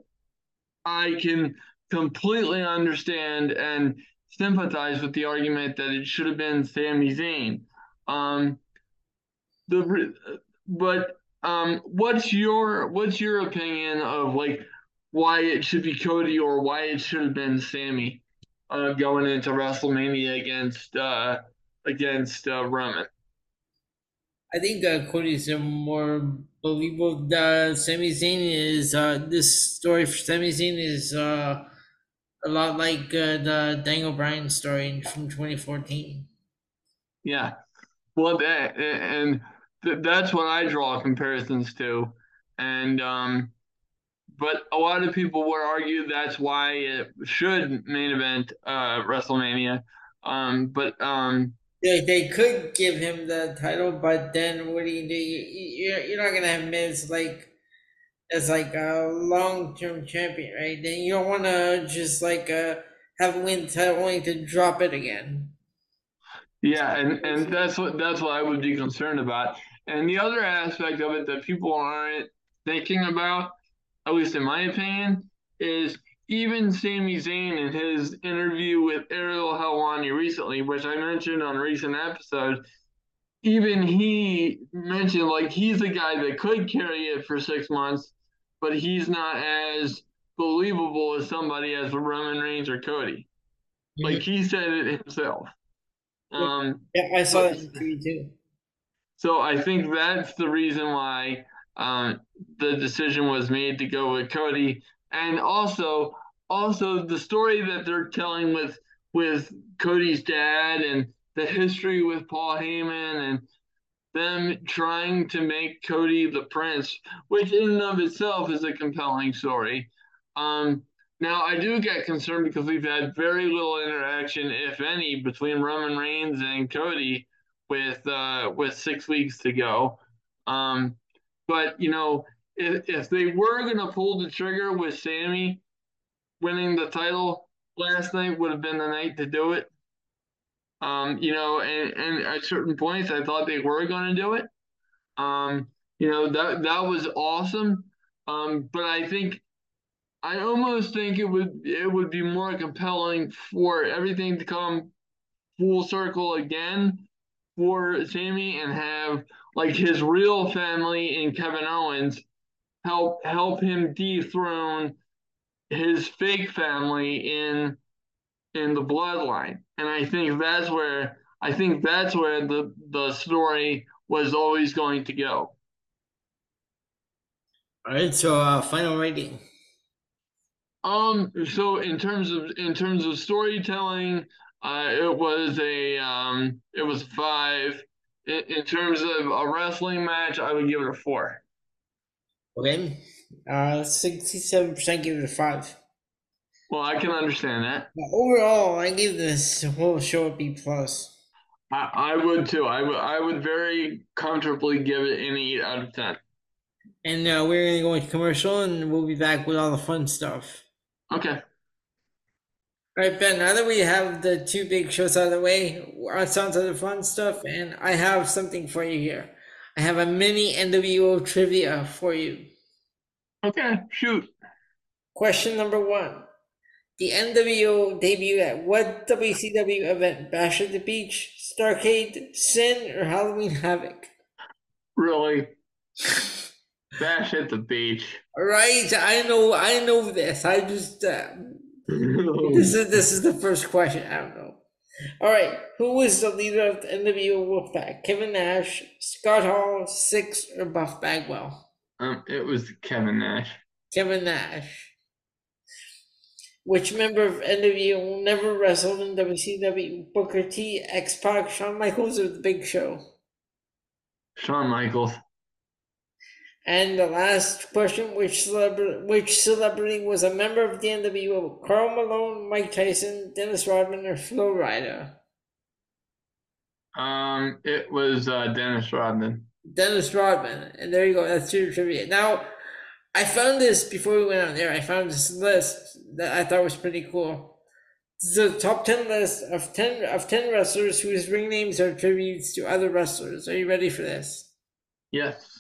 I can completely understand and sympathize with the argument that it should have been Sami Zayn. Um, the but um, what's your what's your opinion of like why it should be Cody or why it should have been Sammy uh, going into WrestleMania against uh, against uh, Roman? I think uh, Cody's a more believable. The Sami Zayn is uh, this story for Sami Zayn is uh, a lot like uh, the Daniel Bryan story from 2014. Yeah, well, that, and th- that's what I draw comparisons to, and um, but a lot of people would argue that's why it should main event uh, WrestleMania. Um, but um, they, they could give him the title, but then what do you do? You, you're not gonna have Miz like as like a long term champion, right? Then you don't want to just like uh, have him win title only to drop it again. Yeah, and, and that's what that's what I would be concerned about. And the other aspect of it that people aren't thinking about, at least in my opinion, is even Sami Zayn in his interview with Ariel Helwani recently, which I mentioned on a recent episode, even he mentioned like he's a guy that could carry it for six months, but he's not as believable as somebody as Roman Reigns or Cody. Like he said it himself. Um, yeah, I saw that too. So I think that's the reason why um, the decision was made to go with Cody, and also also the story that they're telling with with Cody's dad and the history with Paul Heyman and them trying to make Cody the prince, which in and of itself is a compelling story. Um, Now I do get concerned because we've had very little interaction, if any, between Roman Reigns and Cody with uh, with six weeks to go. Um, but you know, if, if they were gonna pull the trigger with Sammy winning the title, last night would have been the night to do it. Um, you know, and, and at certain points I thought they were gonna do it. Um, you know, that that was awesome. Um, but I think I almost think it would it would be more compelling for everything to come full circle again for Sammy and have like his real family and Kevin Owens help help him dethrone his fake family in in the bloodline. And I think that's where I think that's where the the story was always going to go. All right, so uh, final rating. Um, so in terms of in terms of storytelling, uh, it was a um, it was five. In, in terms of a wrestling match, I would give it a four. Okay, uh, sixty-seven percent give it a five. Well, I can understand that. overall, I give this whole show a B plus. I, I would too. I would I would very comfortably give it an eight out of ten. And uh, we're gonna go into commercial, and we'll be back with all the fun stuff. Okay. All right, Ben, now that we have the two big shows out of the way, it's on to the fun stuff, and I have something for you here. I have a mini NWO trivia for you. Okay, shoot. Question number one. The NWO debuted at what WCW event? Bash at the Beach, Starcade, Sin, or Halloween Havoc? Really? Bash at the beach. Right, I know, I know this. I just uh, this is this is the first question. I don't know. All right, who was the leader of the NWO Wolfpack? Kevin Nash, Scott Hall, Syxx, or Buff Bagwell? Um, it was Kevin Nash. Kevin Nash. Which member of NWO never wrestled in WCW? Booker T, X Pac, Shawn Michaels, or The Big Show? Shawn Michaels. And the last question: Which celebrity, which celebrity was a member of the NWO? Karl Malone, Mike Tyson, Dennis Rodman, or Flo Rida? Um, it was uh, Dennis Rodman. Dennis Rodman, and there you go. That's your trivia. Now, I found this before we went on there. I found this list that I thought was pretty cool. This is a top ten list of ten of ten wrestlers whose ring names are tributes to other wrestlers. Are you ready for this? Yes.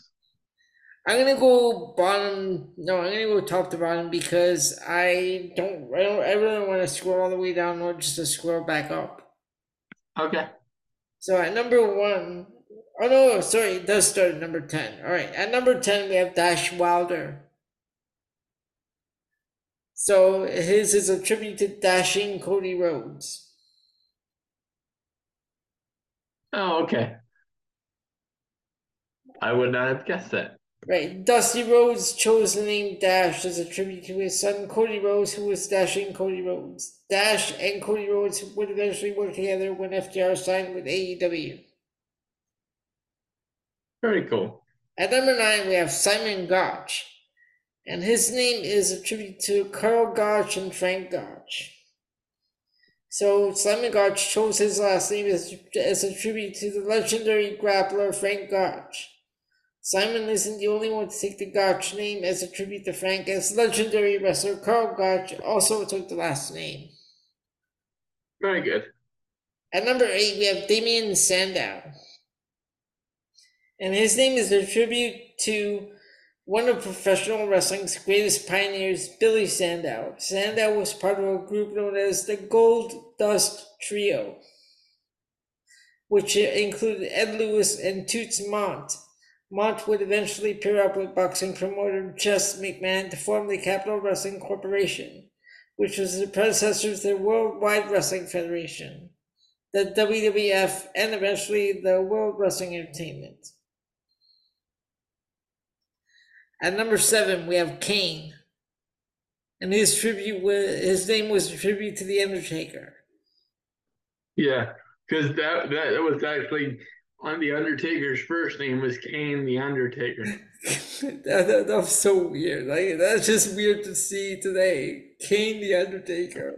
I'm gonna go bottom. No, I'm gonna go top to bottom because I don't. I don't. Don't want to scroll all the way down or just to scroll back up. Okay. So at number one, oh no, sorry, it does start at number ten. All right, at number ten we have Dash Wilder. So his is a tribute to dashing Cody Rhodes. Oh, okay. I would not have guessed that. Right. Dusty Rhodes chose the name Dash as a tribute to his son Cody Rhodes, who was dashing Cody Rhodes. Dash and Cody Rhodes would eventually work together when FTR signed with AEW. Very cool. At number nine, we have Simon Gotch, and his name is a tribute to Karl Gotch and Frank Gotch. So Simon Gotch chose his last name as, as a tribute to the legendary grappler Frank Gotch. Simon isn't the only one to take the Gotch name as a tribute to Frank, as legendary wrestler Karl Gotch also took the last name. Very good. At number eight, we have Damien Sandow. And his name is a tribute to one of professional wrestling's greatest pioneers, Billy Sandow. Sandow was part of a group known as the Gold Dust Trio, which included Ed Lewis and Toots Mondt. Mondt would eventually pair up with boxing promoter Jess McMahon to form the Capital Wrestling Corporation, which was the predecessor to the Worldwide Wrestling Federation, the WWF, and eventually the World Wrestling Entertainment. At number seven, we have Kane, and his tribute his name was a tribute to the Undertaker. Yeah, because that that was actually on the Undertaker's first name was Kane the Undertaker. that, that, that was so weird. Like that's just weird to see today. Kane the Undertaker.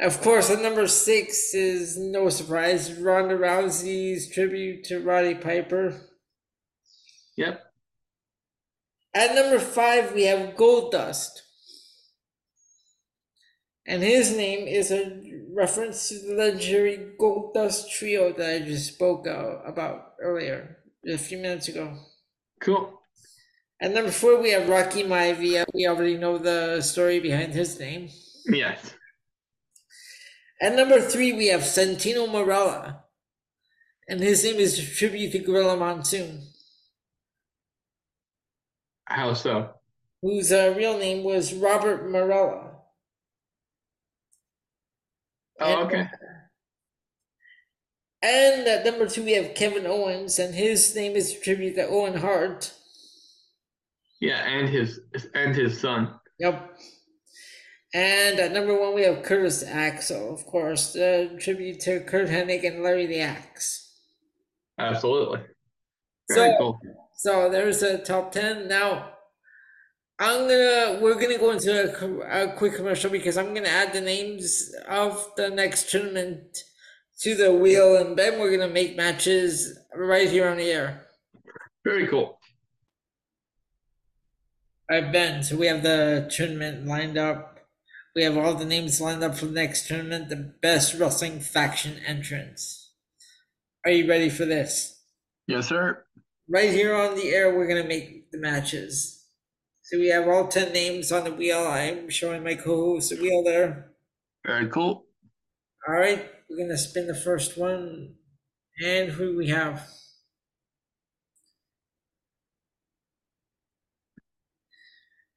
Of course, at number six is no surprise Ronda Rousey's tribute to Roddy Piper. Yep. At number five, we have Goldust. And his name is a reference to the legendary Goldust trio that I just spoke about earlier, a few minutes ago. Cool. At number four, we have Rocky Maivia. We already know the story behind his name. Yes. At number three, we have Santino Marella. And his name is tribute to Gorilla Monsoon. How so? Whose uh, real name was Robert Marella. Oh, okay. And at number two, we have Kevin Owens, and his name is a tribute to Owen Hart. Yeah, and his and his son. Yep. And at number one, we have Curtis Axel, of course, the tribute to Curt Hennig and Larry the Axe. Absolutely. Very so, cool. So there's a top ten. Now, I'm gonna we're gonna go into a, a quick commercial because I'm gonna add the names of the next tournament to the wheel, and then we're gonna make matches right here on the air. Very cool. All right, Ben. So we have the tournament lined up. We have all the names lined up for the next tournament. The best wrestling faction entrance. Are you ready for this? Yes, sir. Right here on the air, we're gonna make the matches. So we have all ten names on the wheel. I'm showing my co-host the wheel there. Very cool. All right, we're gonna spin the first one, and who do we have?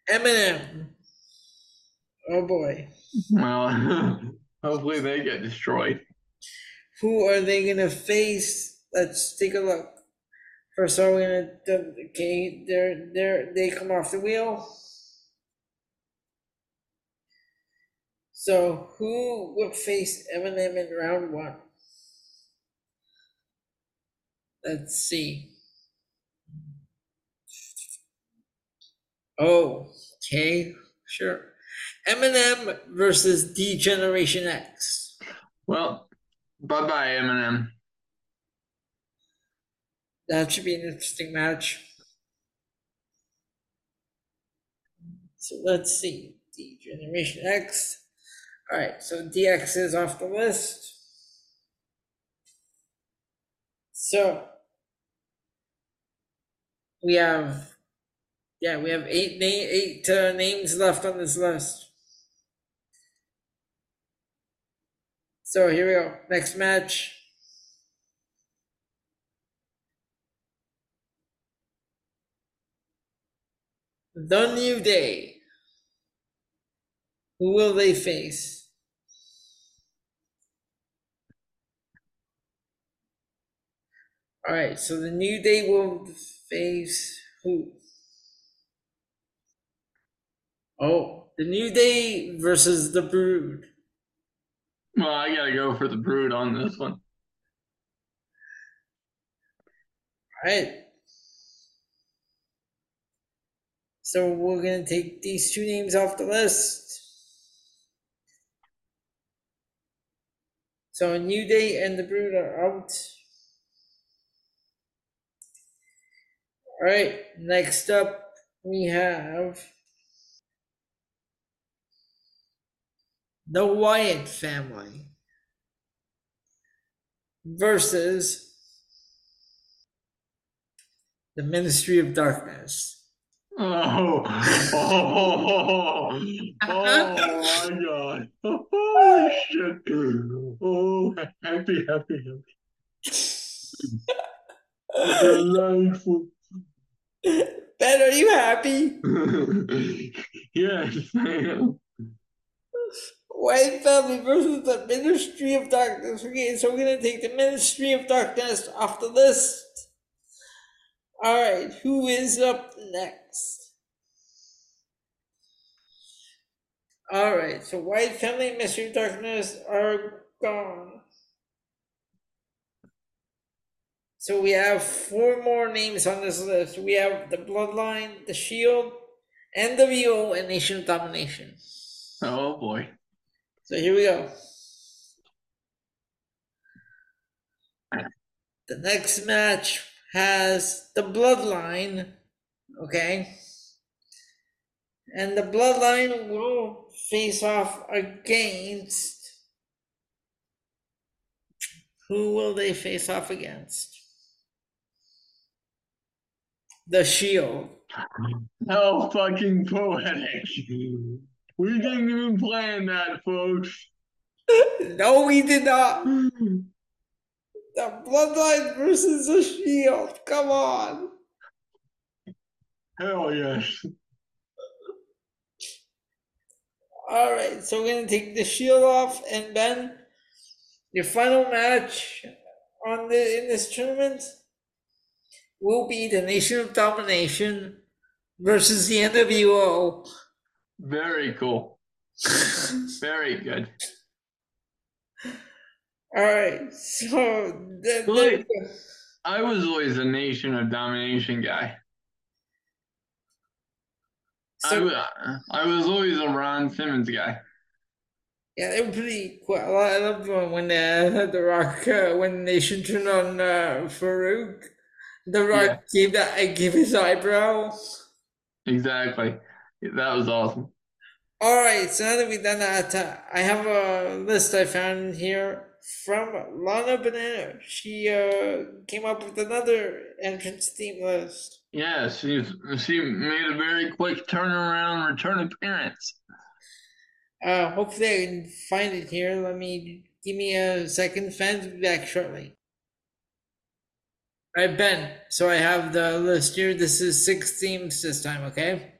Eminem. Oh boy. Well, hopefully they get destroyed. Who are they gonna face? Let's take a look. First, are we gonna okay? They're they're they come off the wheel. So who would face Eminem in round one? Let's see. Oh, okay, sure. Eminem versus D Generation X. Well, bye bye, Eminem. That should be an interesting match. So let's see. D Generation X. Alright, so DX is off the list. So we have yeah, we have eight na- eight uh, names left on this list. So here we go. Next match. The New Day. Who will they face? All right, so the New Day will face who? Oh, the New Day versus the Brood. Well, I gotta go for the brood on this one. All right. So we're gonna take these two names off the list. So New Day and the Brood are out. All right, next up we have the Wyatt family versus the Ministry of Darkness. Oh, oh, oh, my god. Oh, shit. Oh, happy, happy, happy. Delightful. Ben, are you happy? yes, I am. Wyatt family versus the Ministry of Darkness. Okay, so we're gonna take the Ministry of Darkness off the list. All right, who is up next? All right, so Wyatt family, Ministry Darkness are gone. So we have four more names on this list. We have the Bloodline, the Shield, NWO, and Nation of Domination. Oh boy. So here we go. The next match has the Bloodline, okay? And the Bloodline will face off against. Who will they face off against? The Shield. How fucking poetic. We didn't even plan that, folks. no, we did not. The Bloodline versus the Shield. Come on. Hell yes. All right, so we're gonna take the Shield off, and then your final match on the in this tournament will be the Nation of Domination versus the NWO. Very cool. Very good. All right, so the, Wait. I was always a Nation of Domination guy. I, so, wa- I was always a Ron Simmons guy. yeah, they were pretty cool. I lo- I love when uh, the Rock uh, when Nation turned on uh, Faarooq. The Rock Yeah. gave that gave his eyebrow. Exactly. That was awesome. All right, so now that we've done that, uh, I have a list I found here from Lana Banana. She uh, came up with another entrance theme list. Yeah, she she made a very quick turnaround return appearance. Uh, hopefully, I can find it here. Let me give me a second. Fans will be back shortly. All right, Ben. So I have the list here. This is six themes this time, okay?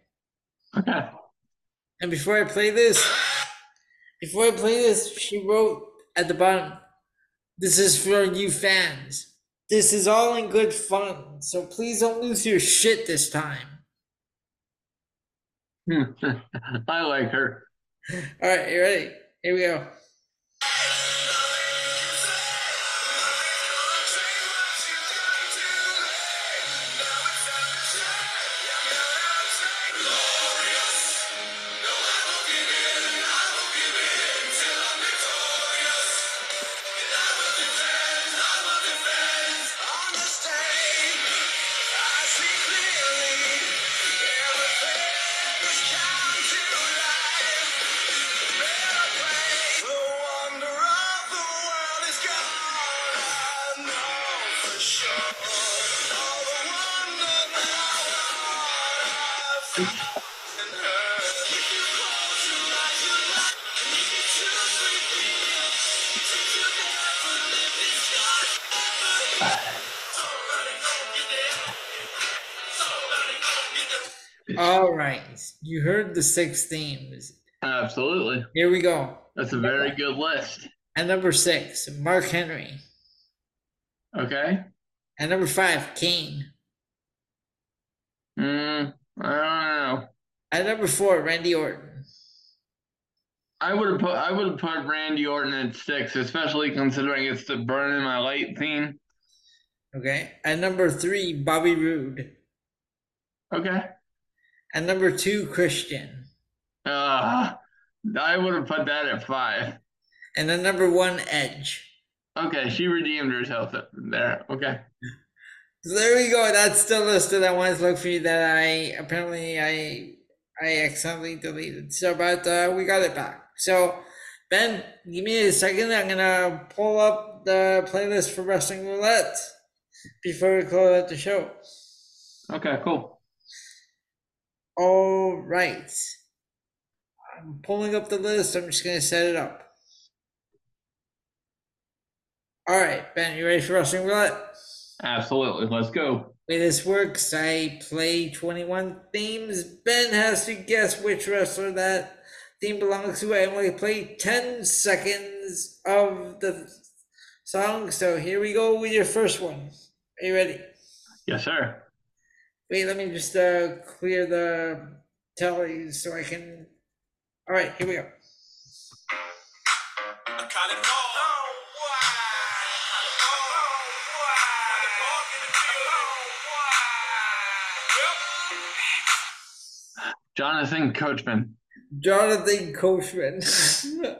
Okay. And before I play this, before I play this, she wrote at the bottom, This is for you fans. This is all in good fun, so please don't lose your shit this time. I like her. All right, you ready? Here we go. The six themes. Absolutely. Here we go. That's a very good list. And number six, Mark Henry. Okay. And number five, Kane. Mm, I don't know. At number four, Randy Orton. I would have put I would have put Randy Orton at six, especially considering it's the burn in my light theme. Okay. At number three, Bobby Roode. Okay. At number two, Christian. Uh I would have put that at five. And at number one, Edge. Okay, she redeemed herself there. Okay. So there we go. That's the list that I wanted to look for you that I apparently I I accidentally deleted. So but uh, we got it back. So Ben, give me a second. I'm gonna pull up the playlist for Wrestling Roulette before we close out the show. Okay, cool. All right. I'm pulling up the list. I'm just gonna set it up. All right, Ben, you ready for Wrestling Roulette? Absolutely. Let's go. way this works, I play 21 themes. Ben has to guess which wrestler that theme belongs to. I only play 10 seconds of the song. So here we go with your first one. Are you ready? Yes, sir. Wait, let me just uh, clear the tally so I can. All right, here we go. Jonathan Coachman. Jonathan Coachman.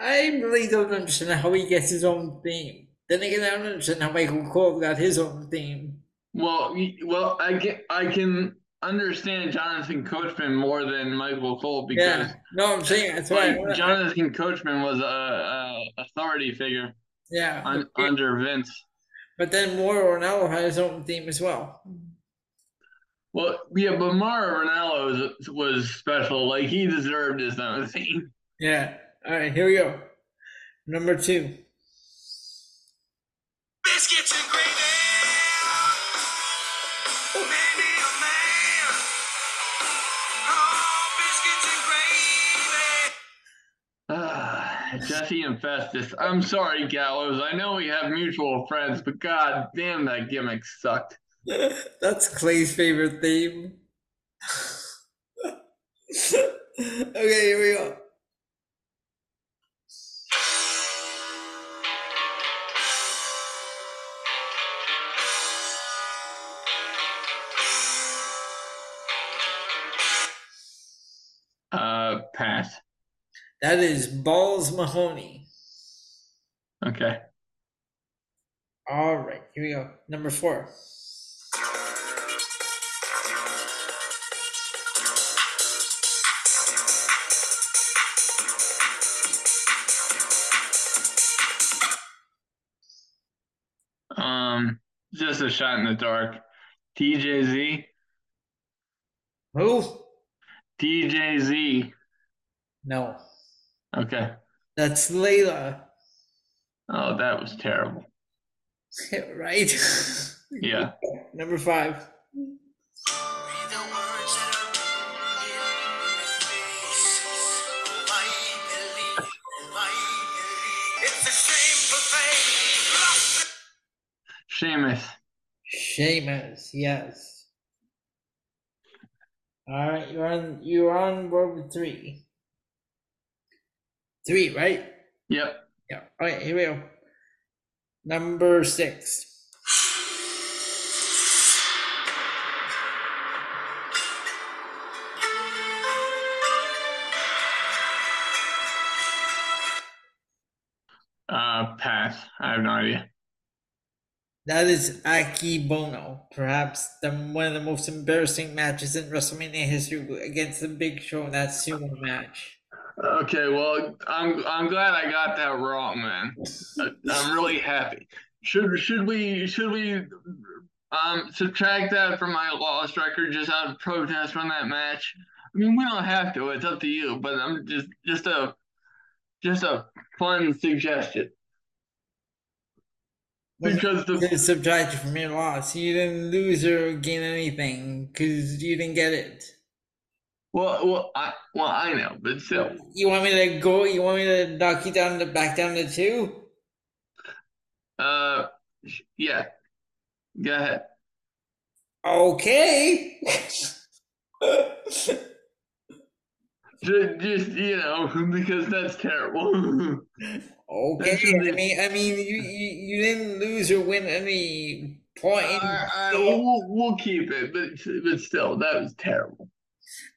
I really don't understand how he gets his own theme. Then again, I don't understand how Michael Cole got his own theme. Well, well, I can I can understand Jonathan Coachman more than Michael Cole because Yeah, no, I'm saying that's why. like, Jonathan Coachman was a, a authority figure yeah, but, under Vince. but then Mauro Ranallo had his own theme as well. Well, yeah, but Mauro Ranallo was, was special. Like he deserved his own theme. Yeah. All right, here we go. Number two. Jesse and Festus. I'm sorry, Gallows. I know we have mutual friends, but god damn that gimmick sucked. That's Clay's favorite theme. okay, here we go. That is Balls Mahoney. Okay. All right, here we go. Number four. Um, just a shot in the dark. TJZ. Who? TJZ. No, Okay. that's Layla. Oh, that was terrible. right? Yeah. Number five. Read the words that are in my face. My belief, my belief. It's a shameful thing. Lost Sheamus. Sheamus, yes. All right, you're on. You're on board with three. Three, right? Yep. Yeah. All right, here we go. Number six. Uh, pass. I have no idea. That is Akebono, perhaps the one of the most embarrassing matches in WrestleMania history against the Big Show that sumo match. Okay, well, I'm I'm glad I got that wrong, man. I'm really happy. Should should we should we um subtract that from my lost record just out of protest from that match? I mean, we don't have to. It's up to you. But I'm just just a just a fun suggestion because the subtract you from your loss. You didn't lose or gain anything because you didn't get it. Well well I well I know, but still. You want me to go? You want me to knock you down to back down to two? Uh, yeah. Go ahead. Okay. Just, just you know, because that's terrible. okay. I mean, I mean, you, you you didn't lose or win any point. All right, all right, we'll, we'll, we'll keep it, but but still, that was terrible.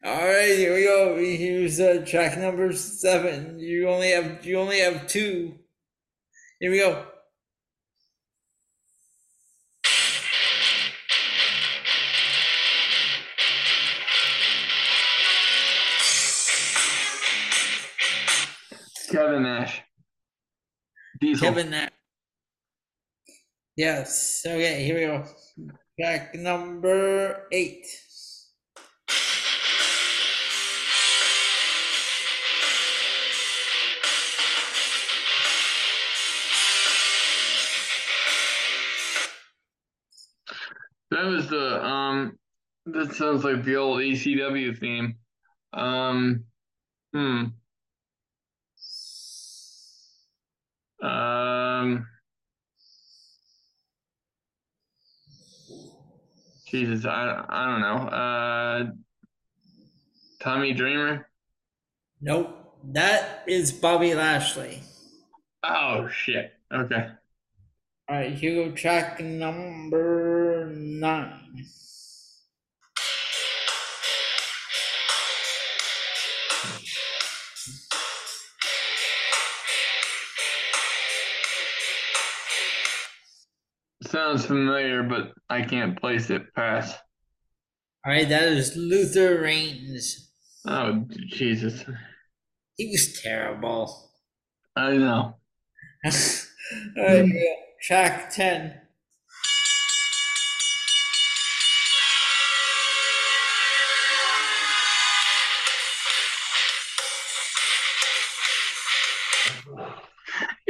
All right, here we go. Here's uh, track number seven. You only have you only have two. Here we go. Kevin Nash. Diesel. Kevin Nash. Yes. Okay, here we go. Track number eight. That was the um. That sounds like the old ECW theme. Um. Hmm. Um. Jesus, I I don't know. Uh. Tommy Dreamer. Nope. That is Bobby Lashley. Oh shit. Okay. All right, here we go nine. Sounds familiar, but I can't place it. Pass. All right, that is Luther Reigns. Oh, Jesus. He was terrible. I know. All right, track 10.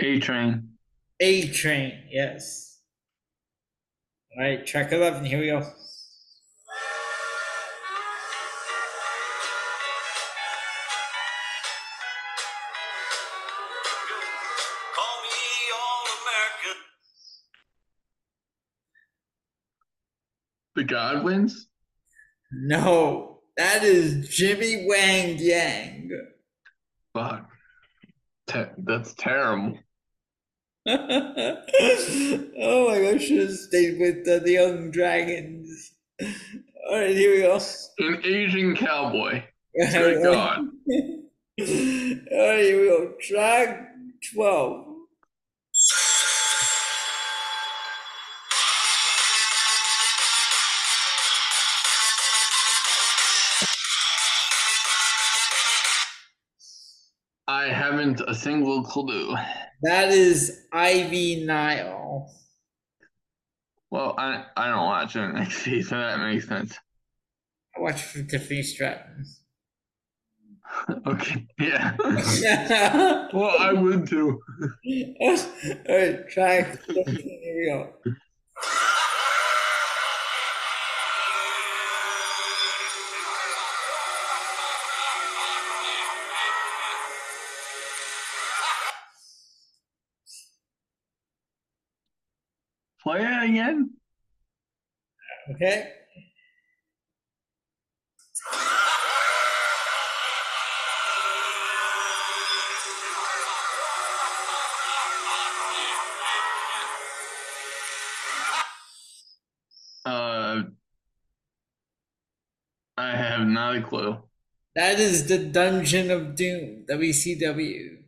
A train. A train, yes. All right, track 11, here we go. Call me all American. The Godwins. No, that is Jimmy Wang Yang. Fuck. Te- that's terrible. Oh my gosh, should have stayed with uh, the Young Dragons. All right, here we go. An Asian cowboy. Good God. All right, here we go. Track 12. I haven't a single clue. That is Ivy Nile. Well, I I don't watch NXT, so that makes sense. I watched for Tiffany Stratton. okay, yeah. Well, I would too. right, track 13. Here we go. Play it again. Okay. Uh, I have not a clue. That is the Dungeon of Doom, WCW.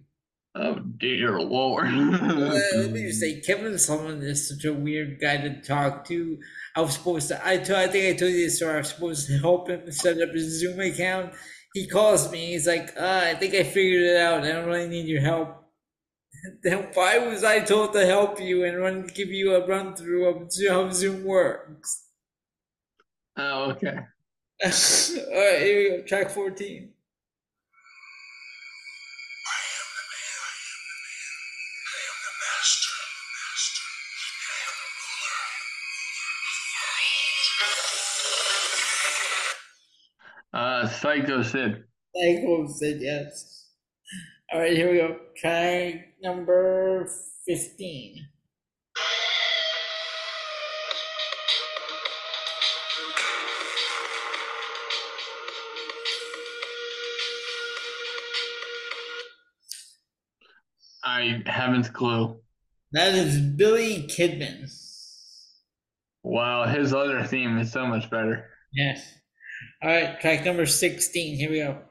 Oh dear lord. Let me just say, Kevin Sullivan is such a weird guy to talk to. I was supposed to, I, told, I think I told you this story. I was supposed to help him set up his Zoom account. He calls me. He's like, uh, I think I figured it out. I don't really need your help. Then why was I told to help you and run give you a run through of how Zoom works? oh, okay. All right, here we go. Track 14. Uh, Psycho Sid. Psycho said yes. All right, here we go. Track number 15. I haven't a clue. That is Billy Kidman. Wow, his other theme is so much better. Yes. All right, track number 16. Here we go.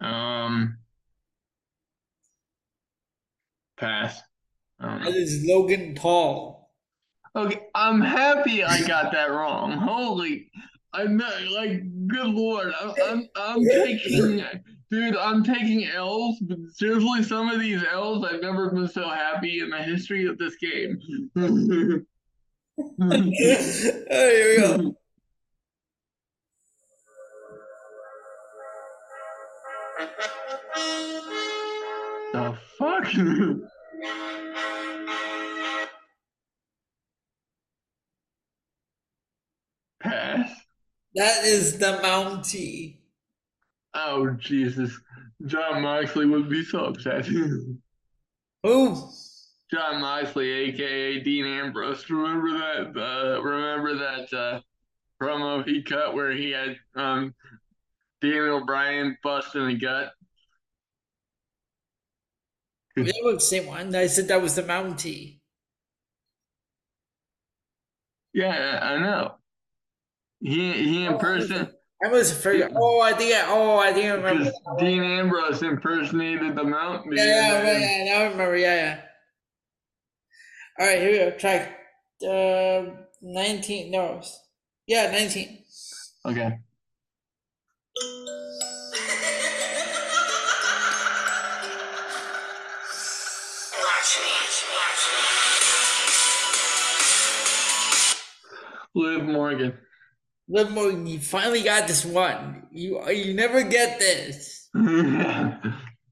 Um, pass. Um, That is Logan Paul. okay, I'm happy I got that wrong. Holy, I'm not like, good lord, I'm, I'm, I'm taking, dude, I'm taking L's, but seriously, some of these L's, I've never been so happy in the history of this game. Right, here we go. the fuck? That is the Mountie. Oh Jesus, Jon Moxley would be so upset. Who? Jon Moxley, aka Dean Ambrose. Remember that? Uh, remember that uh, promo he cut where he had um, Daniel Bryan busting the gut. That was the same one. I said that was the Mountie. Yeah, I know. He he impersonated I was afraid. Oh, I think. I, oh, I think I remember. because Dean Ambrose impersonated the Mountie. Yeah, yeah, right, yeah. Now I remember. Yeah, yeah. All right, here we go. Track uh, nineteen. No, yeah, nineteen. Okay. Watch me. Watch Liv Morgan. Liv Morgan, you finally got this one. You you never get this. All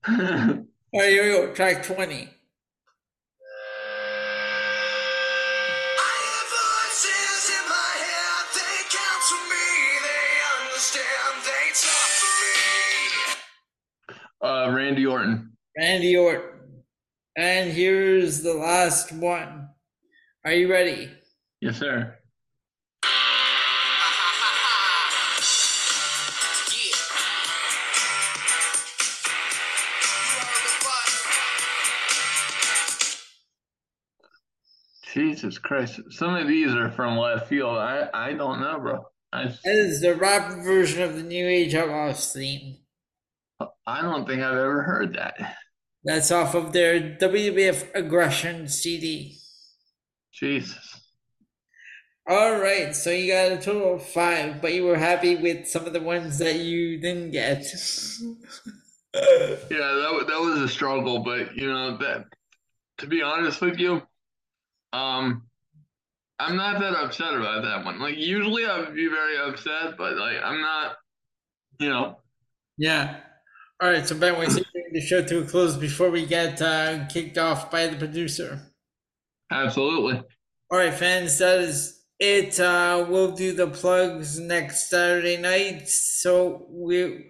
right, here we go. Track twenty. I have voices in my head. They counsel me. They understand. They talk to me. uh, Randy Orton. Randy Orton. And here's the last one. Are you ready? Yes, sir. Jesus Christ. Some of these are from left field. I, I don't know, bro. I, That is the rap version of the New Age Outlaws theme. I don't think I've ever heard that. That's off of their WWF Aggression CD. Jesus. All right, so you got a total of five, but you were happy with some of the ones that you didn't get. Yeah, that, that was a struggle, but you know that to be honest with you, um I'm not that upset about that one. Like usually I would be very upset, but like I'm not you know, yeah. All right, so Ben, we see the show to a close before we get uh, kicked off by the producer. absolutely. All right, fans, that is it. Uh, we'll do the plugs next Saturday night. So we,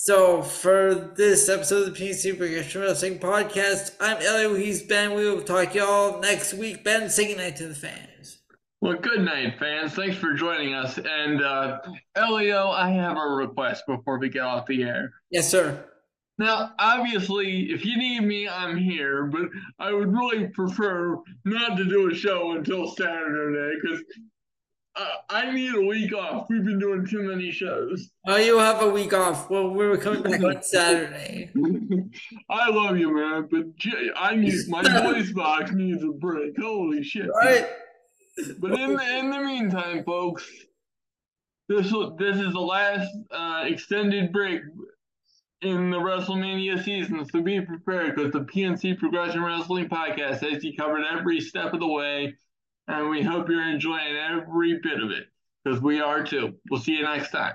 so for this episode of the PC Progression Wrestling Podcast, I'm Elio. He's Ben. We will talk to y'all next week. Ben, say goodnight to the fans. Well, good night, fans. Thanks for joining us. And uh Elio, I have a request before we get off the air. Yes, sir. Now, obviously, if you need me, I'm here, but I would really prefer not to do a show until Saturday because uh, I need a week off. We've been doing too many shows. Oh, you have a week off. Well, we were coming back on Saturday. I love you, man, but j- I need my voice box needs a break. Holy shit! All right. But in the in the meantime, folks, this this is the last uh, extended break in the WrestleMania season, so be prepared because the PNC Progression Wrestling Podcast has you covered every step of the way, and we hope you're enjoying every bit of it because we are too. We'll see you next time.